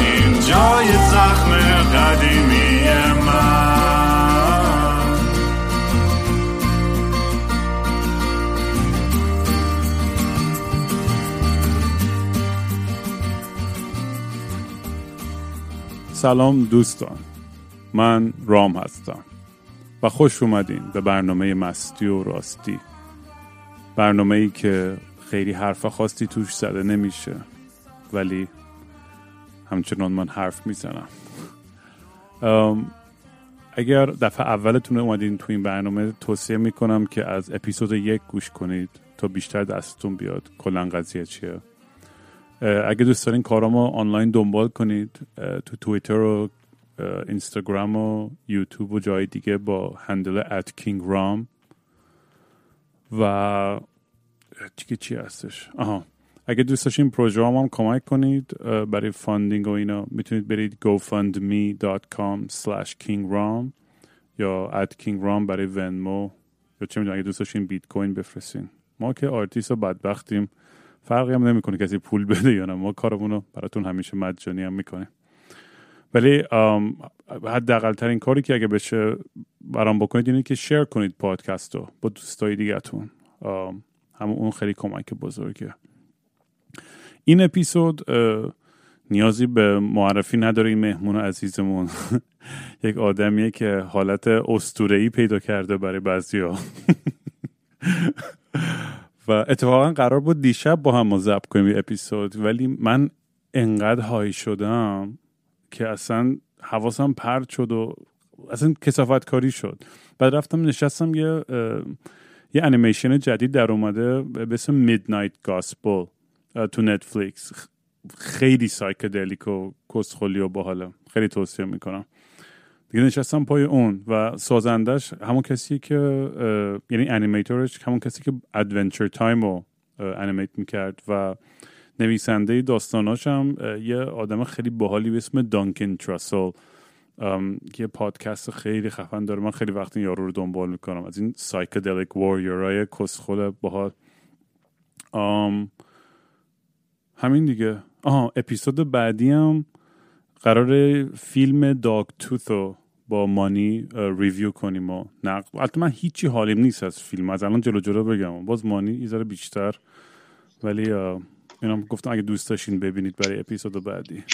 این جای زخم قدیمی من. سلام دوستان. من رام هستم و خوش اومدین به برنامه مستی و راستی. برنامه ای که خیلی حرف خاصی توش زده نمیشه ولی همچنان من حرف می‌زنم. اگر دفعه اولتون اومدین تو این برنامه توصیه می‌کنم که از اپیزود یک گوش کنید تا بیشتر دستتون بیاد. کلا قضیه چیه؟ اگه دوست دارین کارامو آنلاین دنبال کنید تو توییتر و اینستاگرام و یوتیوب و جای دیگه با هندل ات کینگ رام و دیگه چی هستش؟ آها. اگه دوست داشتین پروژه هم کمک کنید برای funding و اینا می‌تونید برید gofundme.com slash kingram یا @kingram برای Venmo یا چه می‌دونم اگه دوست داشتین بیت کوین بفرستین. ما که آرتیست و بدبختیم فرقی هم نمی‌کنه کسی پول بده یا نه. ما کارمون رو براتون همیشه مجانی هم می‌کنیم ولی حداقل ترین کاری که اگه بشه برام بکنید اینه که شیر کنید پادکست رو با دوستای دیگهتون. همون اون خیلی کمک بزرگه این اپیزود نیازی به معرفی نداره این مهمون عزیزمون یک آدمیه که حالت استورهی پیدا کرده برای بعضی و اتفاقا قرار بود دیشب با هم ضبط کنیم اپیزود ولی من انقدر های شدم که اصلا حواسم پرت شد و اصلا کثافت کاری شد. بعد رفتم نشستم یه یه انیمیشن جدید در اومده به اسم Midnight Gospel تو Netflix. خیلی psychedelic و کسخولی و باحاله. خیلی توصیه می‌کنم. دیگه نشستم پای اون و سازنده‌ش همون کسی که یعنی animator ش همون کسی که Adventure Time رو animate می‌کرد و نویسنده داستاناش هم یه آدم خیلی باحالی به اسم Duncan Trussell یه پادکست خیلی خفن داره. من خیلی وقت این یارو رو دنبال می‌کنم. از این psychedelic warrior کسخل باحال. همین دیگه. آها اپیزود بعدی هم قرار فیلم Dogtooth و با مانی review کنیم و نقد. البته من هیچی حالیم نیست از فیلم. از الان جلو جلو بگم. باز مانی ایزاره بیشتر. ولی اینم گفتم اگه دوست داشتین ببینید برای اپیزود بعدی.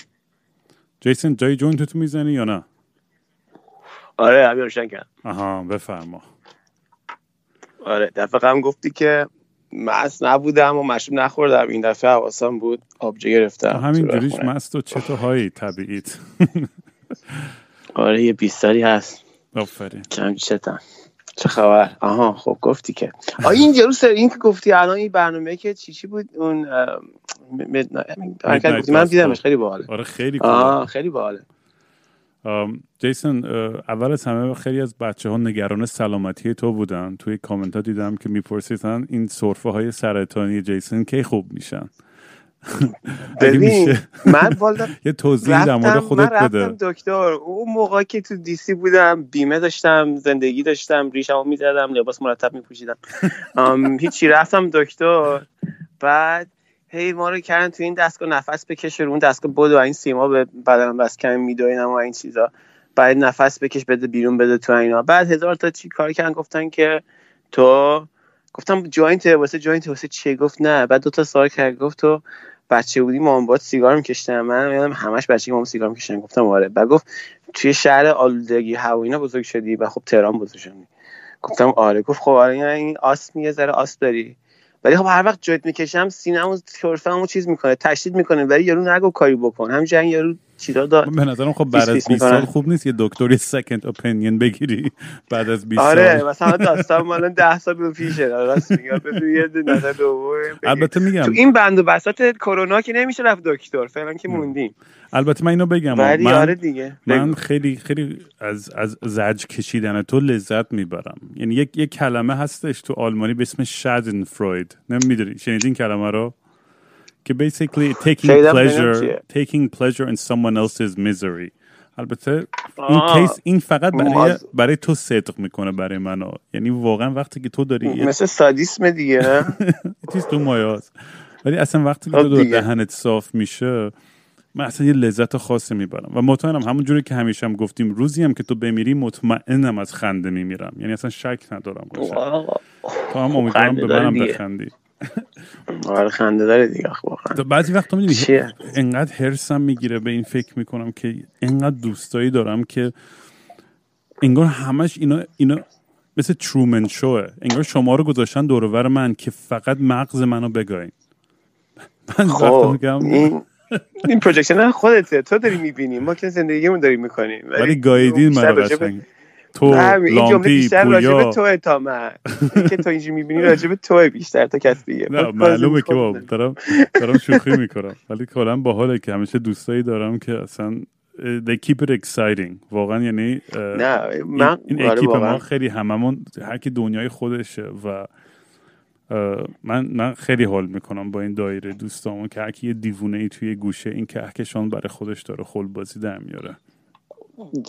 جیسن جای جوین تو می‌زنی یا نه؟ آره همین روشن کرد آها بفرما. آره دفعه قبل گفتی که مست نبودم و مشروب نخوردم. این دفعه حواسم بود. آبجه گرفتم. همین جوریش مست و چطور هایی طبیعیت. آره یه بیستاری هست. آفرین. چند چتم چه خبر؟ آها خب گفتی که. آ این جروس این که گفتی الان این برنامه که چی چی بود؟ اون من دیدمش خیلی باحاله. آره خیلی خیلی باحاله. جیسون اول از همه خیلی از بچه ها نگران سلامتی تو بودن. توی کامنت ها دیدم که میپرسیدن این صرفه های سرطانی جیسون کی خوب میشن؟ ببین من والا یه توضیح در مورد خودت من بده. رفتم دکتر. اون موقع که تو دیسی بودم بیمه داشتم زندگی داشتم ریشمو می‌زدم لباس مرتب میپوشیدم. هیچی. رفتم دکتر. بعد هی ما رو کردن تو این دستگاه نفس بکش رو اون دستگاه بود و این سیما به بدنم بس کم میدوینم و این چیزا. بعد نفس بکش بده بیرون بده تو اینا. بعد هزار تا چی کار کردن گفتن که تو گفتم جوینت واسه جوینت واسه چی گفت نه. بعد دو تا سوال کرد گفت تو بچه بودی مامان باد سیگار میکشتم من یادم همش بچگی مامان سیگار میکشتن. گفتم آره. بعد گفت توی شهر آلودگی هوا اینا بزرگ شدی و خب تهران بزرگ شدی. گفتم آره. گفت خب آره این آس یه ذره آس داری. ولی خب هر وقت جویت می‌کشم سینه‌مو سرفه‌مو چیز می‌کنه تشدید می‌کنه ولی یارو نگو کاری بکن. همینجوری یارو چیزا داد به نظرم خب بعد از 20 سال خوب نیست یه دکتری سکند اپینین بگیری بعد از 20 آره سال. مثلا داستان مال 10 سال به پیشه راست میگم یه نظر دوم البته میگم تو این بند و بساط کرونا که نمیشه رفت دکتر فعلا که موندیم. البته من اینو بگم من آره دیگه من. خیلی خیلی از از زج کشیدن تو لذت می‌برم. یعنی یک یک کلمه هستش تو آلمانی به اسم شادن فروید نمی‌دونی؟ شنیدین کلمه رو؟ که basically taking pleasure taking pleasure in someone else's misery. البته این. کیس این فقط برای برای تو صدق می‌کنه برای منو. یعنی واقعا وقتی که تو داری مثل سادیسم دیگه نه؟ چیز تو مایاست ولی اصلا وقتی که خب تو دیگه. دهنت صاف میشه من اصلا یه لذت خاصی می‌برم. و مطمئنم همون جوری که همیشه هم گفتیم روزی هم که تو بمیری مطمئنم از خنده میمیرم. یعنی اصلا شک ندارم. تو هم امیدوارم به منم. بخندی آره خنده داره دیگه واقعا. تو بعضی وقتا می‌دونی؟ انقدر هرسم می‌گیره به این فکر می‌کنم که انقدر دوستایی دارم که انگار همش اینا اینا مثل Truman Show ه انگار شما رو گذاشتن دور و بر من که فقط مغز منو بگاین. من وقتا خب میگم این این projection خودته. تو داری می‌بینی. ما که زندگیمون داریم می‌کنیم. ولی گایدین بیشتر تو نه، این جمله بیشتر پویا. توه تا من. که تو اینجوری می‌بینی راجع به توه بیشتر تا کس دیگه. نه خب، معلومه که بابا دارم دارم شوخی می‌کنم. ولی کلا باحاله که همیشه دوستایی دارم که اصلا they keep it exciting. واقعا یعنی نه من این, این آره اکیپ ما. خیلی هممون هر کی دنیای خودشه و من من خیلی حال می‌کنم با این دایره دوستامون که هر کی یه دیوونه ای توی گوشه این کهکشان برای خودش داره خل بازی در میاره.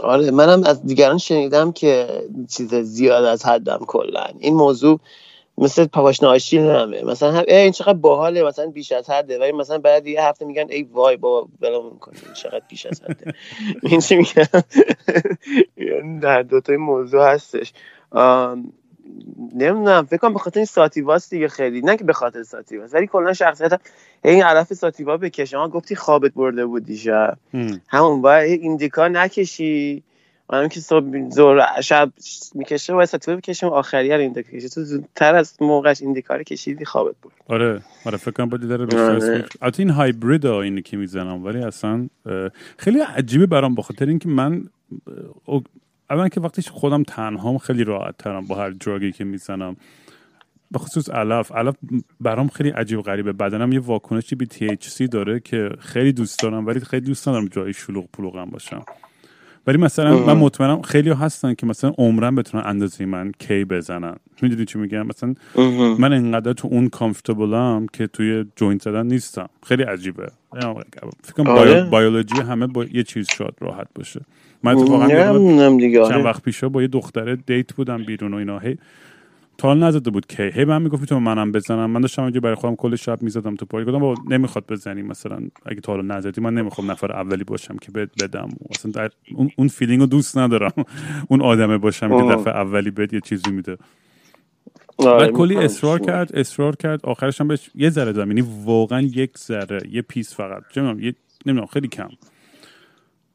آره منم از دیگران شنیدم که چیز زیاد از حدم کلا این موضوع مثل پاپاشنا آشیل همه. مثلا هم ای این چقدر باحاله مثلا بیش از حده. ولی مثلا بعد یه هفته میگن ای وای بابا بلامون کنی این چقدر بیش از حده. این چی میگن در دوتای موضوع هستش. نمی‌دونم فکر کنم به خاطر این ساتیواست دیگه خیلی. نه که به خاطر ساتیواست ولی کلا شخصیتم این علف ساتیوا بکشه ها گفتی خوابت برده بود دیشب هم. همون باید ایندیکا نکشی. منم که صبح زور شب می‌کشه و ساتیوا بکشیم آخری رو ایندیکا کشی تو زودتر از موقعش ایندیکا رو کشیدی خوابت بود آره آره فکر کنم باید داره بیشتر آره. البته این هایبرید ها اینی که می‌زنم ولی اصلا خیلی عجیبه برام بخاطر اینکه من اولا که وقتی خودم تنهام خیلی راحت ترم با هر drug ی که می‌زنم. به خصوص علف. علف برام خیلی عجیب غریبه. بدنم یه واکنشی به THC داره که خیلی دوست دارم ولی خیلی دوست ندارم جای شلوغ پلوغم باشم. ولی مثلا من مطمئنم خیلی هستن که مثلا عمراً بتونن اندازه من K بزنن. می‌دونی چی میگم؟ مثلا من انقدر تو اون comfortable م که توی joint زدن نیستم. خیلی عجیبه. فکر کنم آره. بایو- بیولوژی همه با یه چیز شاد راحت باشه. من اتفاقا نمی‌دونم دیگه چند آره. وقت پیشا با یه دختره دیت بودم بیرون و اینا هی تا نزده بود کی هی من می‌گفت تو منم بزنم. من داشتم اونجا برای خودم کل شب می‌زدم تو پای گفتم بابا نمی‌خواد بزنی مثلا. اگه تا حالا نزدی من نمی‌خوام نفر اولی باشم که بدم. اصلا در اون, اون فیلینگ رو دوست ندارم. اون آدمه باشم که آه. دفعه اولی بهت یه چیزی میده. آره، بعد کلی. اصرار کرد اصرار کرد. آخرش هم بهش یه ذره دادم. یعنی واقعا یک ذره یه پیس فقط. چه یه نمی‌دونم خیلی کم.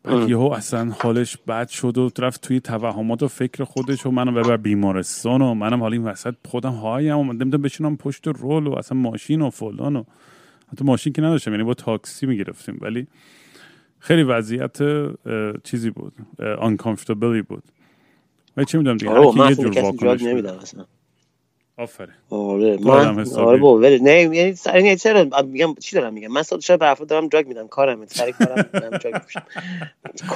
بعد یهو اصلا حالش بد شد و رفت توی توهمات و فکر خودش و منو ببر بیمارستان و منم حالا این وسط خودم هایم و من نمی‌دونم بشینم پشت رول و اصلا ماشین و فلان و حتی ماشین که نداشتم یعنی با تاکسی می‌گرفتیم. ولی خیلی وضعیت چیزی بود uncomfortably بود. ولی چه می‌دونم دیگه آره هر بابا، کی من یه اصلا جور واکنش آفرین آره من. آره بابا نه یعنی سر یعنی چرا؟ میگم چی دارم میگم؟ من صد شب به دارم دراگ میدم؟ کارم سر کارم دارم دراگ میپوشم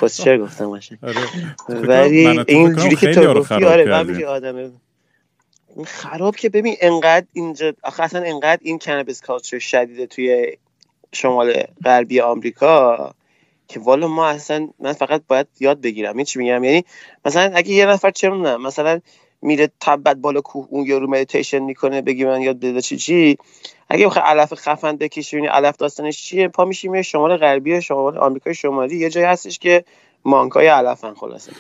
کسچر گفتم باشه آره. ولی اینجوری که تو گفتی آره من آدمه. خراب که ببین انقدر اینجا آخه اصلا انقدر این کنابیس کالچر شدیده توی شمال غربی آمریکا که والا ما اصلا من فقط باید یاد بگیرم. این چی میگم؟ یعنی مثلا اگه یه نفر چه می‌دونم مثلا میره تبت بالا کوه اون یارو مدیتیشن می‌کنه بگی من یاد بده چی چی؟ اگه بخوای علف خفن بکشی ببینی علف داستانش چیه پا میشی میره شمال غربی شمال آمریکای شمالی یه جایی هستش که مانکای علفن خلاصه.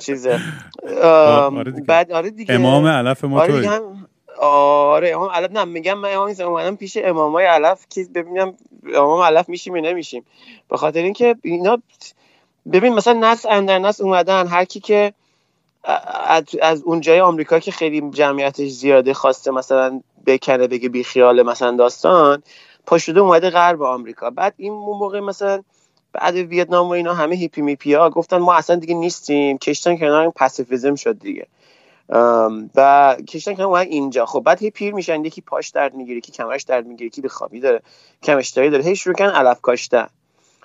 چیزه. آره. بعد آره دیگه. امام علف ما آره هم آره امام علف نه میگم من امام نیستم. اومدم پیش امامای علف که ببینم امام علف میشیم یا نمیشیم. به خاطر اینکه اینا ببین مثلا نسل اندر نسل اومدن هر کی که از, از اون جای آمریکا که خیلی جمعیتش زیاده خواسته مثلا بکنه بگه بی خیال مثلا داستان پا شده اومده غرب آمریکا. بعد این موقع مثلا بعد ویتنام و اینا همه هیپی میپی ها گفتن ما اصلا دیگه نیستیم. کشتن کنار این شد دیگه. و کشتن کنار اینجا. خب بعد هی پیر میشن یکی پاش درد می‌گیره یکی کمرش درد می‌گیره یکی به خوابی داره کم اشتهایی داره. هی شروع کردن علف کاشتن.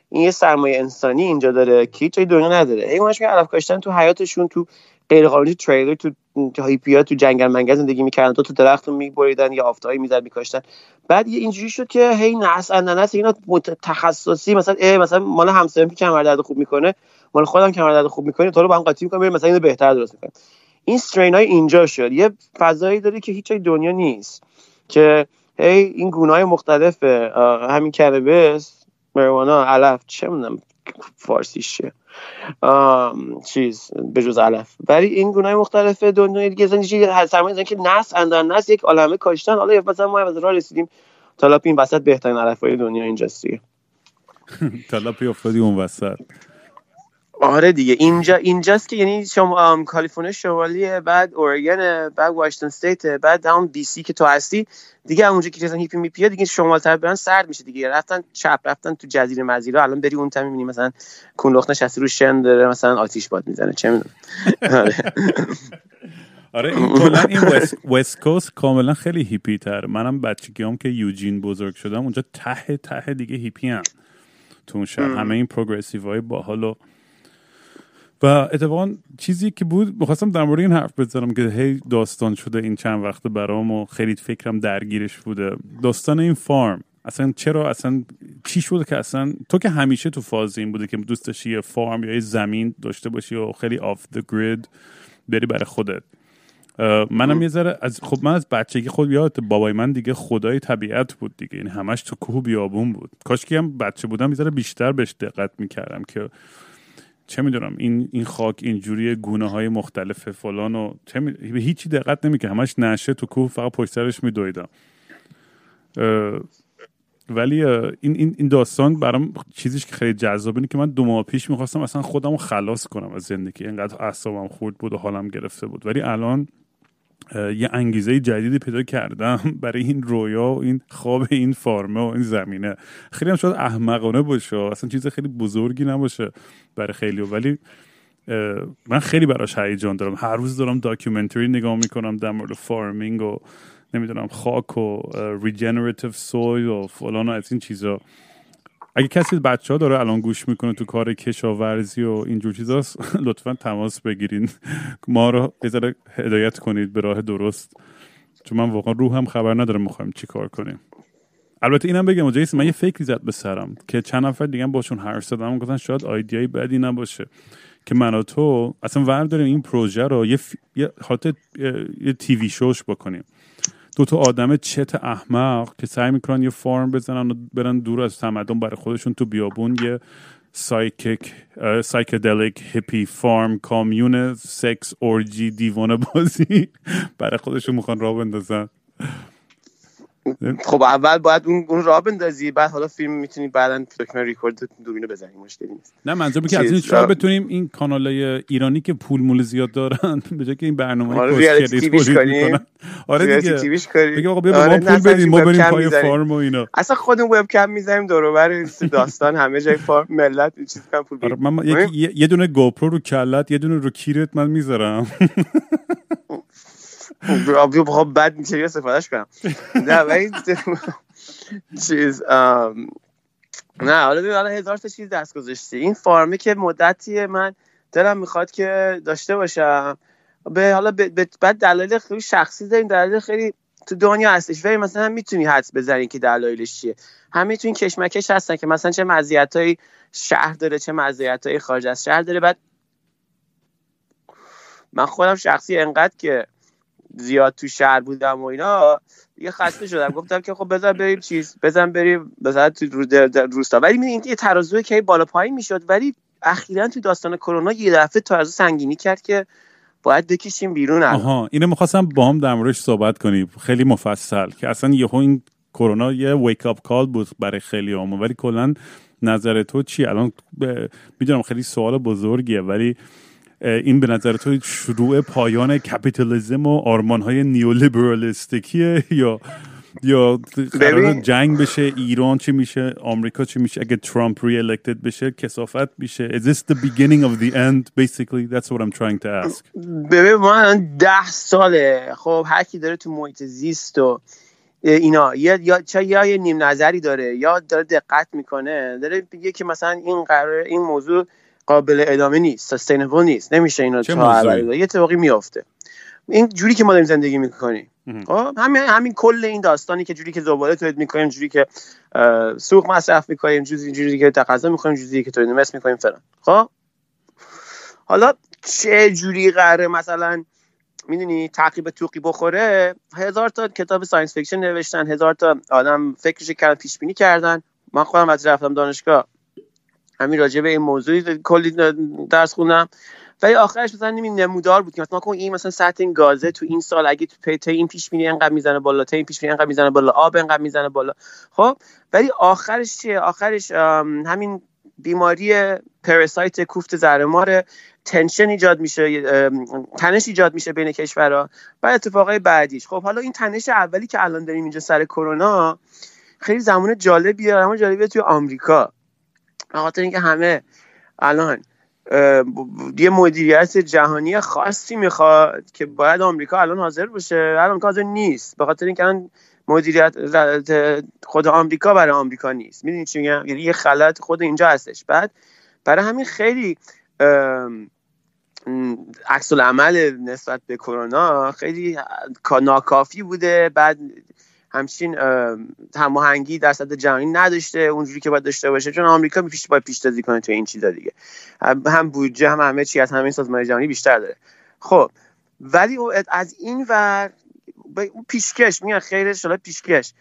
این یه سرمایه انسانی اینجا داره که هیچ دنیا نداره. هی ماش علف کاشتن تو حیاتشون تو غیر قانونی تریلر تو هایپیا تو جنگل منگل زندگی می‌کردن. تو تو درخت رو میبریدن یا آفتایی می‌زد میکاشتن. بعد یه اینجوری شد که هی نس نس اینا تخصصی مثلا ای مثلا مال همسایه‌ام کمر درد خوب می‌کنه مال خودم کمر درد خوب می‌کنه تو رو با هم قاطی می‌کنه مثلا اینو بهتر درست می‌کنه این استرین های اینجا شد. یه فضایی داره که هیچ دنیا نیست که هی این گونه های مختلف همین کربس مروانا علف چه می‌دونم فارسیش چیه. چیز به جز علف. ولی این گونه مختلف دنیای دیگه زنی چیزی سرمایه که نس اندر نس یک عالمه کاشتن. حالا مثلا ما از راه رسیدیم تالاپی این وسط بهترین علف های دنیا اینجاست دیگه. تالاپی افتادی اون وسط. آره دیگه. اینجا اینجاست که یعنی شما کالیفرنیا شمالیه بعد اورگن بعد Washington State بعد اون BC که تو هستی. دیگه اونجا که مثلا hippie میپیه دیگه شمال طرف برن سرد میشه دیگه. رفتن چپ رفتن تو جزیره مزیرا. الان بری اون می‌بینی مثلا کون لخت نشسته رو شن داره مثلا آتیش باد می‌زنه. چه می‌دونم. آره, آره، این کلا این West, Coast کاملا خیلی hippie تر. منم بچگیام که یوجین بزرگ شدم اونجا ته ته دیگه hippie هم تو اون شهر. همه این پروگرسیو های باحال و اتفاقا چیزی که بود می‌خواستم در مورد این حرف بزنم که هی داستان شده این چند وقت برام و خیلی فکرم درگیرش بوده. داستان این فارم اصلا چرا؟ اصلا چی شده که اصلا تو که همیشه تو فاز این بوده که دوست داشتی یه فارم یا یه زمین داشته باشی و خیلی آف the گرید بری برای خودت. منم یه ذره از خب من از بچگی خود یادت بابای من دیگه خدای طبیعت بود دیگه. یعنی همش تو کوه بیابون بود. کاش که هم بچه بودم یه بیشتر بهش دقت می‌کردم که چه می‌دونم این این خاک اینجوری گونه های مختلف فلان و چه می... به هیچی دقت نمی‌کنه. همش نشه تو کوه فقط پشت سرش میدویدم ولی این این این داستان برام چیزیش که خیلی جذابه اینه که من دو ماه پیش می‌خواستم اصلا خودم رو خلاص کنم از زندگی. اینقدر اعصابم خورد بود و حالم گرفته بود. ولی الان یه انگیزه جدیدی پیدا کردم برای این رویا و این خواب این فارمه و این زمینه. خیلی هم شاید احمقانه باشه اصلا چیز خیلی بزرگی نباشه برای خیلی. ولی من خیلی براش هیجان دارم. هر روز دارم documentary نگاه می‌کنم در مورد farming و نمی‌دونم خاک و regenerative soil و فلان و از این چیزا. اگه کسی بچه ها داره الان گوش می‌کنه تو کار کشاورزی و اینجور چیزاست لطفا تماس بگیرین. ما رو یه هدایت کنید به راه درست. چون من واقعا روحمم خبر ندارم می‌خوایم چی کار کنیم. البته اینم بگم جیس من یه فکری زد به سرم که چند نفر دیگه باشون حرف زدم گفتن شاید idea ی بدی نباشه. که من و تو اصلا ورداریم این پروژه رو یه, ف... یه حالت یه TV show ش بکنیم. دو تا آدم چت احمق که سعی می‌کنن یه farm بزنن و برن دور از تمدن برای خودشون تو بیابون یه psychic psychedelic hippie farm commune sex orgy دیوانه بازی برای خودشون می‌خوان راه بندازن. خب اول باید اون اون راه بندازی بعد حالا فیلم می‌تونی بعدا دکمه ریکورد دوربینو بزنی مشکلی نیست. نه منظورم که از این شاید بتونیم این کانالای ایرانی که پول مول زیاد دارن به جای که این برنامه آره آره دیگه. تیویش کنیم بگه آقا بیا آره ما پول بدیم ما بریم پای فارم و اینا. اصلا خودمون وب کم می‌ذاریم دور و بر داستان همه جای فارم ملت چیز کم پول آره من یه دونه گوپرو رو کلت یه دونه رو کیرت من می‌ذارم. خب بعد میشه استفادهش کنم. نه ولی چیز نه حالا حالا هزار تا چیز دست گذاشتی. این فارمه که مدتی من دلم می‌خواد که داشته باشم. به حالا بعد دلایل خیلی شخصی داریم دلایل خیلی تو دنیا هستش. ولی مثلا هم می‌تونی حدس بزنی که دلایلش چیه. همه تو این کشمکش هستن که مثلا چه مزیتایی شهر داره چه مزیتایی خارج از شهر داره. بعد من خودم شخصی انقدر که زیاد تو شهر بودم و اینا یه خسته شدم. گفتم که خب بذار بریم چیز بزن بریم بذار تو روستا. ولی این یه ترازو که بالا پایین می‌شد. ولی اخیرا تو داستان کرونا یه دفعه ترازو سنگینی کرد که باید بکشیم بیرون آها اینو می‌خواستم با هم در موردش صحبت کنیم خیلی مفصل که اصلا یهو این کرونا یه ویک اپ کال بود برای خیلی هم ولی کلا نظر تو چی؟ الان می‌دونم خیلی سوال بزرگیه ولی این به نظر تو شروع پایان کپیتالیزم و آرمان های نیولیبرالیستیکیه یا یا قرار. جنگ بشه ایران چی میشه آمریکا چی میشه اگه ترامپ ری الکتد بشه کسافت میشه. Is this the beginning of the end? Basically that's what I'm trying to ask. ببین من ده ساله. خب هر کی داره تو محیط زیست و اینا یا یا چه یا یه نیم نظری داره یا داره دقت می‌کنه داره میگه که مثلا این قرار این موضوع قابل ادامه نیست sustainable نیست. نمیشه اینا چه تا. یه اتفاقی میافته. این جوری که ما داریم زندگی می‌کنیم. خب؟ همین همین کل این داستانی که جوری که زباله تولید می‌کنیم جوری که سوخت مصرف می‌کنیم جوری جوری که تقاضا می‌کنیم جوری که تولید مثل می‌کنیم فلان. خب؟ حالا چه جوری قراره مثلا می‌دونی تقی به توقی بخوره؟ هزار تا کتاب science fiction نوشتن هزار تا آدم فکرش کردن پیش بینی کردن. من خودم از رفتم دانشگاه. همین راجع به این موضوع کلی درس خوندم. ولی آخرش مثلا نمی نمودار بود که مثلا کن این مثلا سطح این گازه تو این سال اگه تو پیت این پیش بینی انقدر می‌زنه بالا تا این پیش بینی انقدر می‌زنه بالا آب انقدر می‌زنه بالا. خب ولی آخرش چیه؟ آخرش همین بیماری پرسایت کوفت زهرمار تنشن ایجاد میشه تنش ایجاد میشه بین کشورها بعد اتفاقای بعدیش. خب حالا این تنش اولی که الان داریم اینجا سر کرونا خیلی زمان جالبیه زمان جالبیه توی آمریکا. به خاطر اینکه همه الان یه مدیریت جهانی خاصی می‌خواد که باید آمریکا الان حاضر باشه. الان حاضر نیست. به خاطر اینکه الان مدیریت خود آمریکا برای آمریکا نیست. می‌دونی چی میگم؟ یعنی یه خلط خود اینجا هستش. بعد برای همین خیلی عکس العمل نسبت به کرونا خیلی کا- ناکافی بوده. بعد همچین هماهنگی در سطح جهانی نداشته اونجوری که باید داشته باشه چون آمریکا پیش باید پیشتازی کنه تو این چیزا دیگه. هم بودجه هم همه چی از همین سازمان جهانی بیشتر داره. خب ولی از این ور اون پیشکش میگن خیرش حالا پیشکش.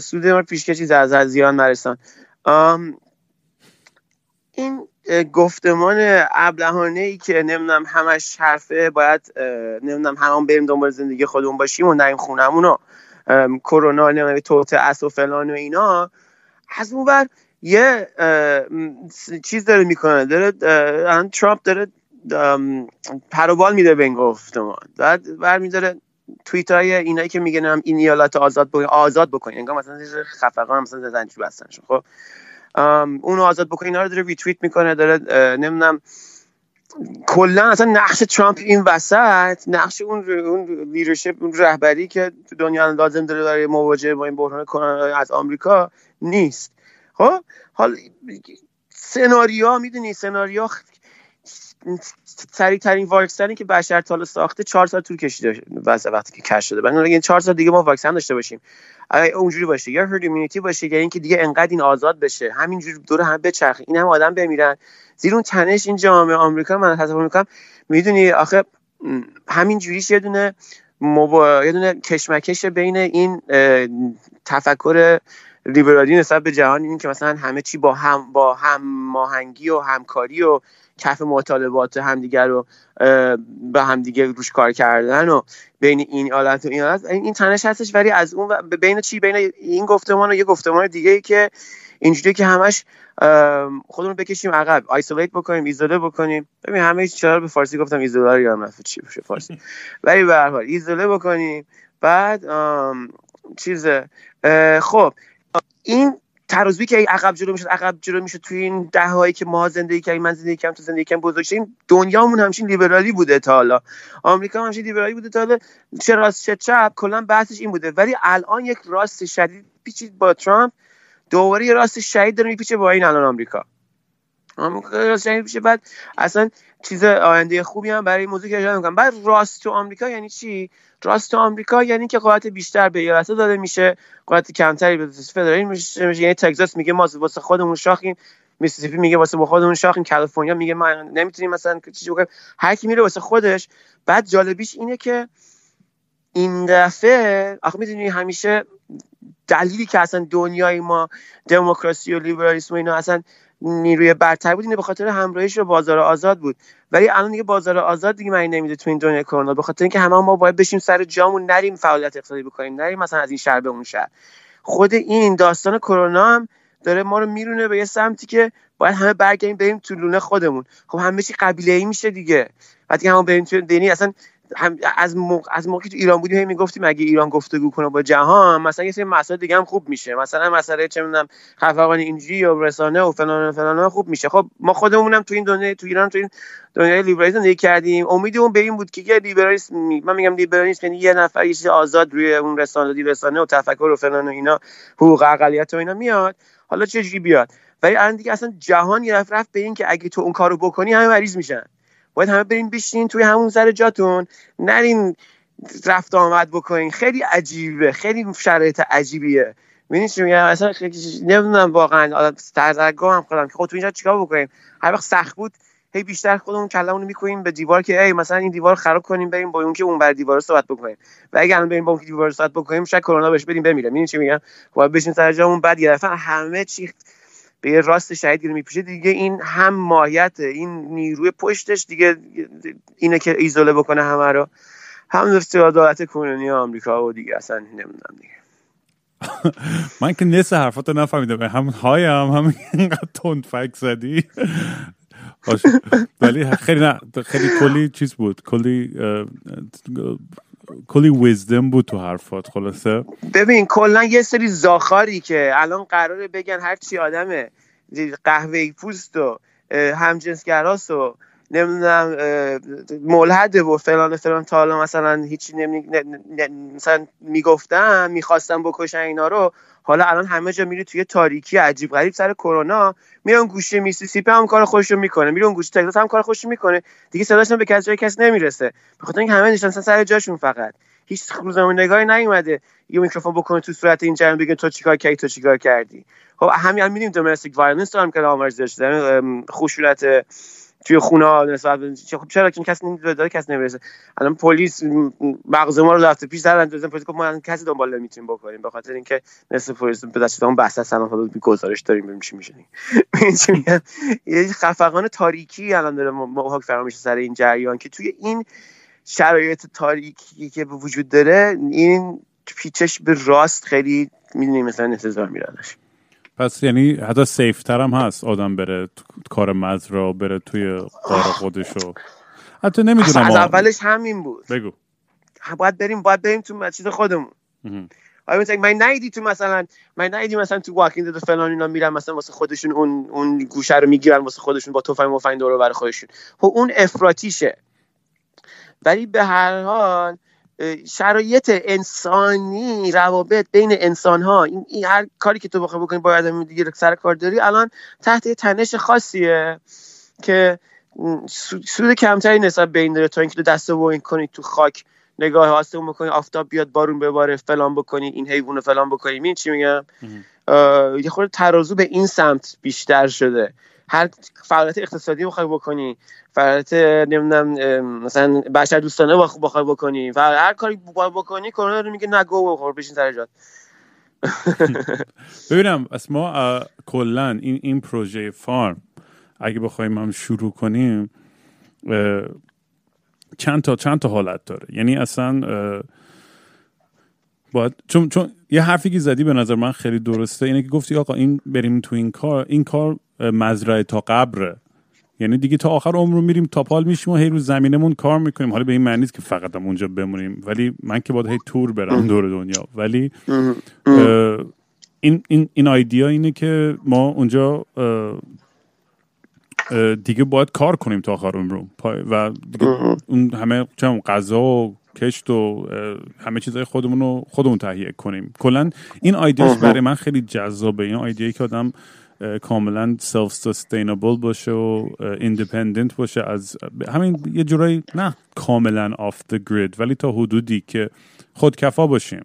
سود ما پیشکشی از زیان نرسان. آم، این گفتمان ابلهانه ای که نمی‌دونم همش حرفه باید نمی‌دونم همون بریم دنبال زندگی خودمون باشیم و بریم خونمون کرونا نمی‌دونم hoax و فلان و اینا. از اون ور یه چیز داره می‌کنه. داره الان ترامپ داره پروبال میده به این گفتمان. بعد برمیداره توییت های اینایی که میگن هم این ایالت آزاد بکنین آزاد بکنین انگار مثلا خفقان مثلا زنجیر بستنشون خب اونو آزاد بکنین اینا رو داره ریتویت می‌کنه داره نمی‌دونم کلا اصلا نقش ترامپ این وسط نقش اون اون leadership اون رهبری که تو دنیا لازم داره برای مواجهه با این بحران کرونا از آمریکا نیست. خب؟ حال سناریو می‌دونی سناریو سریع ترین واکسنی که بشر تا ساخته چهار سال طول کشیده واسه وقتی که کشف شده. بعد اگه چهار سال دیگه ما واکسن داشته باشیم اگه اونجوری باشه یا herd immunity باشه یا اینکه دیگه انقدر این آزاد بشه همینجوری دور هم بچرخه این هم آدم بمیرن. زیر اون تنش این جامعه آمریکا من تصور می‌کنم می‌دونی آخه همین جوریش یه دونه مبا... یه دونه کشمکش بین این تفکر لیبرالی نسبت به جهان این که مثلا همه چی با هم با هم ماهنگی و همکاری و کف مطالبات همدیگر رو به همدیگه روش کار کردن و بین این آلت و این آلت. این این تنش هستش ولی از اون و- بین چی؟ بین این گفتمان و یه گفتمان دیگه ای که اینجوری که همش خودمون بکشیم عقب آیسولیت بکنیم ایزوله بکنیم. ببین همه چرا به فارسی گفتم ایزوله رو یادم رفت. چی بشه فارسی؟ ولی به هر حال ایزوله بکنیم. بعد چیز خب این ترازوی که عقب جلو می‌شد عقب جلو می‌شد توی این دههایی که ما زندگی کردیم من زندگی کردم تو زندگی کردم بزرگ شدیم دنیامون همچین لیبرالی بوده تا حالا. آمریکا هم همچین لیبرالی بوده تا حالا. چه راست چه چپ کلا بحثش این بوده. ولی الان یک راست شدید پیچید با ترامپ. دوباره راست شدید داره میپیچه با این الان آمریکا. راست شدید میشه بعد اصلا چیز آینده خوبی هم برای موضوع که می‌کنم. بعد راست تو آمریکا یعنی چی؟ راست تو آمریکا یعنی که قدرت بیشتر به ایالت‌ها داده میشه قدرت کمتری به فدرالی میشه میشه. یعنی تگزاس میگه ما واسه خودمون شاخیم میسیسیپی میگه واسه خودمون شاخیم کالیفرنیا میگه ما نمی‌تونیم مثلا چیزی بکنیم. هر کی میره واسه خودش. بعد جالبیش اینه که این دفعه آخه می‌دونی همیشه دلیلی که اصلا دنیای ما دموکراسی و لیبرالیسم و اینا اصلا نیروی برتر بود اینه به خاطر همراهیش رو بازار آزاد بود. ولی الان دیگه بازار آزاد دیگه معنی نمیده تو این دنیای کرونا به خاطر اینکه همه ما باید بشیم سر جامون نریم فعالیت اقتصادی بکنیم نریم مثلا از این شهر به اون شهر. خود این داستان کرونا هم داره ما رو میرونه به یه سمتی که باید همه برگردیم بریم تو لونه خودمون. خب همه چی قبیله ای میشه دیگه. وقتی همه بریم تو دینی اصلا هم از موقع از موقعی تو ایران بودیم هی می‌گفتیم اگه ایران گفتگو کنه با جهان مثلا یه سری مسائل دیگه هم خوب میشه. مثلا مسئله چه می‌دونم خفقان اینجی و رسانه و فلان و فلان خوب میشه. خب ما خودمونم تو این دنیا تو ایران تو این دنیای لیبرالیسم زندگی کردیم. امیدمون به این بود که یه لیبرالیسم من میگم لیبرالیسم یعنی یه نفر یه آزاد روی اون رسانه رسانه و تفکر و فلان و اینا حقوق اقلیت و اینا میاد. حالا چه بیاد؟ ولی الان دیگه اصلا جهان یه رفت به این که اگه تو اون کارو بکنی همه مریض میشن. باید همه برین بشین توی همون سر جاتون نرین رفت آمد بکنین. خیلی عجیبه خیلی شرایط عجیبیه. ببینید چی میگم؟ اصلا نمی‌دونم واقعا. سردرگاه هم خودم. که خود تو اینجا چیکار بکنیم؟ هر وقت سخت بود هی بیشتر خودمون کلمون می‌کنیم به دیوار که ای مثلا این دیوار خراب کنیم بریم با اون که اون بر دیوار صحبت بکنیم. و اگه الان بریم با اون دیوار صحبت بکنیم شاید کرونا بهش بدیم بمیره. می‌دونی چی میگم؟ باید بشین سر جامون بعد یه همه چی به یه راست شهید گیره میپوشه دیگه این هم ماهیت این نیروی پشتش دیگه اینه که ایزوله بکنه همه رو. هم دولت کنونی آمریکا و دیگه اصلا نمی‌دونم دیگه. من که نصف حرفاتو نفهمیدم. هم های هم هم اینقدر تند فک زدی. ولی خیلی نه خیلی کلی چیز بود. کلی کلی ویزدم بود تو حرفات خلاصه. ببین کلا یه سری زاخاری که الان قراره بگن هر چی آدمه قهوه پوست و همجنسگراست و نمی‌دونم ملحده و فلان فلان. تا حالا مثلا هیچی نمی... مثلا می‌گفتم می‌خواستم بکشن اینا رو. حالا الان همه جا میری توی تاریکی عجیب غریب سر کرونا میرن گوشه میسیسیپی هم کار خوشو می‌کنه میرن گوشه تگزاس هم کار خوشو می‌کنه دیگه صداش به کس جای کس نمی‌رسه. بخاطر اینکه همه نشستن سر جاشون فقط. هیچ نگاهی نیومده. یه میکروفون بکنه تو صورت این جرم بگن تو چیکار کردی تو چیکار کردی. خب همین میدیم دومستیک وایلنس دارم که آمرزش خشونت توی خونه نسبت خب چرا که کسی نمی‌دونه کسی نمی‌رسه. الان پلیس مغز ما رو رفته پیش زدن. دوزن پلیس ما کسی دنبال نمی‌تونیم بکنیم. به خاطر اینکه نصف پلیس به دست اون بحث سلام حالا گزارش داریم. ببینیم چی میشه یه خفقان تاریکی الان داره محاک فرا میشه سر این جریان که توی این شرایط تاریکی که وجود داره این پیچش به راست خیلی می‌دونی مثلا انتظار میرادش. پس یعنی حتی سیفتر هم هست آدم بره کار مزرا بره توی قار خودشو. حتی نمی‌دونم از اولش همین بود. بگو. باید بریم باید بریم تو چیز خودمون. آیا مثلا من نیدی تو مثلا من نیدی مثلا تو واکینگ دو فلان اینا میرن مثلا واسه خودشون اون اون گوشه رو می‌گیرن واسه خودشون با تفنگ مفنگ دور برای خودشون. خب اون افراطیشه. ولی به هر حال شرایط انسانی روابط بین انسان ها این, هر کاری که تو بخوای بکنی با آدم دیگه سر کار داری الان تحت تنش خاصیه که سود کمتری نسبت به این داره. تا اینکه دست و این کنی تو خاک نگاه آسمون بکنی آفتاب بیاد بارون بباره فلان بکنی این حیوان فلان بکنی. این چی میگم؟ یه خورده ترازو به این سمت بیشتر شده. هر فعالیت اقتصادی بخوای بکنی فعالیت نمی‌دونم مثلا بشر دوستانه بخوای بکنی. و هر کاری بخوای بکنی کرونا رو میگه نگو بخور بشین سر جات. ببینم از ما کلا این این پروژه فارم اگه بخوایم هم شروع کنیم چند تا چند تا حالت داره. یعنی اصلا باید چون چون یه حرفی که زدی به نظر من خیلی درسته اینه که گفتی آقا این بریم تو این کار این کار مزرعه تا قبره. یعنی دیگه تا آخر عمر میریم تا پال میشیم و هی رو زمینمون کار می‌کنیم. حالا به این معنی نیست که فقط هم اونجا بمونیم. ولی من که باید هی تور برم دور دنیا. ولی این این این آیدیا اینه که ما اونجا دیگه باید کار کنیم تا آخر عمر و اون همه چه غذا و کشت و همه چیزهای خودمون رو خودمون تهیه کنیم. کلا این idea ش برای من خیلی جذابه. این idea یی که آدم کاملا self sustainable باشه و independent باشه از همین یه جورایی نه کاملا off the grid ولی تا حدودی که خودکفا باشیم.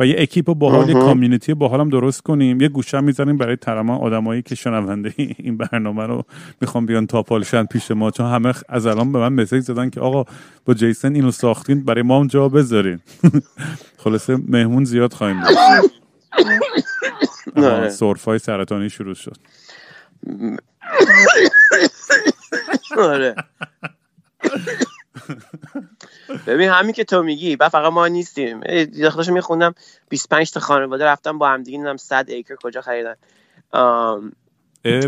و یه اکیپ باحال یه community باحال هم درست کنیم. یه گوشه می‌زنیم برای ترما آدمایی که شنونده این برنامه رو می‌خوام بیان تاپالشن پیش ما. چون همه از الان به من مسیج زدن که آقا با جیسن اینو ساختین برای ما هم جا بذارین. خلاصه مهمون زیاد خواهیم سرفای سرطانی شروع شد. آره. ببین همین که تو میگی بعد فقط ما نیستیم. داشتم میخوندم 25 تا خانواده رفتن با هم دیگه نمی‌دونم 100 ایکر کجا خریدن.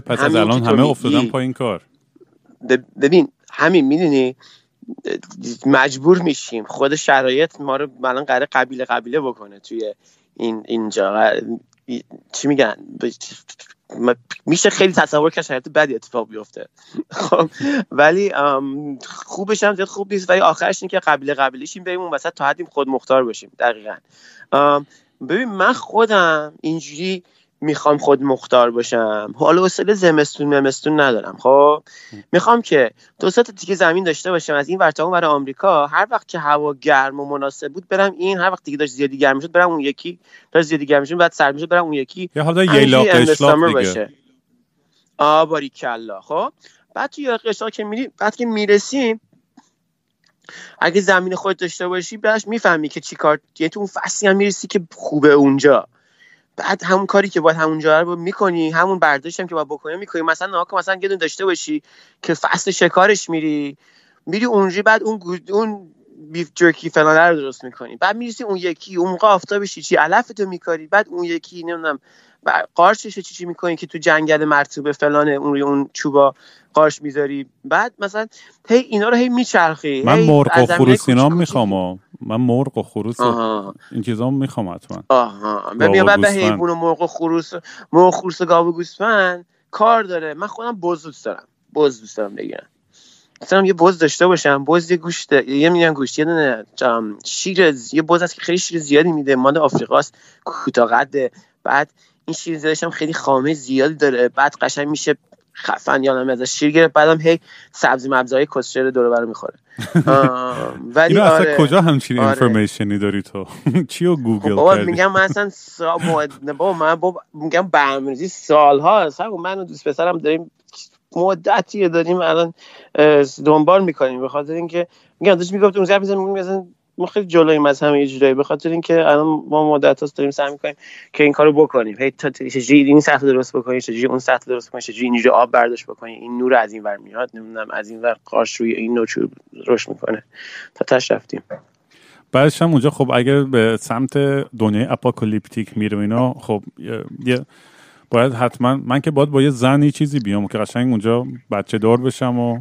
پس از الان همه افتادن پایین کار. ببین همین می‌دونی؟ مجبور میشیم خود شرایط ما رو الان قرار قبیله قبیله بکنه توی این اینجا. چی میگن؟ میشه خیلی تصور کرد شرایط بدی اتفاق بیفته. خب ولی خوبش هم زیاد خوب نیست. ولی آخرش این که قبیله قبیلهشیم بریم اون وسط تا حدیم خود مختار باشیم دقیقا. ببین من خودم اینجوری می‌خوام خود مختار باشم. حالا وسیله زمستون ممستون ندارم خب؟ می‌خوام که دو تا دیگه زمین داشته باشم از این ورتا برای آمریکا هر وقت که هوا گرم و مناسب بود برم این هر وقت دیگه داشت زیادی گرم شد برم اون یکی داشت زیادی گرم شد بعد سرد می‌شد برم اون یکی. یا حالا یه قشلاق دیگه. آباری کلا خب؟ بعد تو یه قشلاق که میری بعد که می‌رسیم اگه زمین خود داشته باشی بعدش می‌فهمی که چی کار یعنی تو اون فصلی هم می‌رسی که خوبه اونجا. بعد همون کاری که باید همونجا رو می‌کنی همون برداشت هم که باید بکنی می‌کنی. مثلا ناکو مثلا یه داشته باشی که فصل شکارش میری میری اونجا بعد اون اون بیف جرکی فلان رو درست می‌کنی. بعد می‌رسی اون یکی اون موقع آفتابش چی علفتو میکاری. بعد اون یکی نمی‌دونم قارچش چی چی می‌کنی که تو جنگل مرتوب فلان اون اون چوبا قارچ می‌ذاری؟ بعد مثلا هی اینا رو هی میچرخی من مرغ و خروس اینا می‌خوام من مرغ و خروس این چیزا می‌خوام حتما. آها. ببین بعد به حیوان و مرغ و خروس مرغ و خروس و گاو و گوسفند کار داره. من خودم بز دوست دارم. بز دوست دارم بگیرم مثلا یه بز داشته باشم. بز یه گوشت یه میگن گوشت یه دونه شیر یه بز هست که خیلی شیر زیادی میده. مال آفریقاست. کوتاه بعد این شیر زیادش هم خیلی خامه زیادی داره. بعد قشنگ میشه خفن یا از شیر گرفت بعدم هی سبزی مبزای کسچر دور برو می‌خوره. ولی آره. کجا همچین آره. انفورمیشنی داری تو؟ چیو گوگل بابا میگم من اصلا سا... بابا من بابا میگم برنامه‌ریزی سالها اصلا من و دوست پسرم داریم مدتی داریم الان دنبال می‌کنیم. به خاطر اینکه میگم داشت می‌گفت اون زرد میگم ما خیلی جلویم از همه جورایی به خاطر اینکه الان ما مدت هاست داریم سعی می‌کنیم که این کارو بکنیم. هی تا چجوری این سطح درست بکنیم چجوری اون سطح درست بکنیم چجوری اینجوری آب برداشت بکنیم این نور از این ور میاد نمی‌دونم از این ور قارش روی این نوچور رشد می‌کنه. تا تاش رفتیم. بعدش هم اونجا خب اگر به سمت دنیای اپاکالیپتیک میره اینا خب یه باید حتما من که باید با یه زنی چیزی بیام که قشنگ اونجا بچه دار بشم و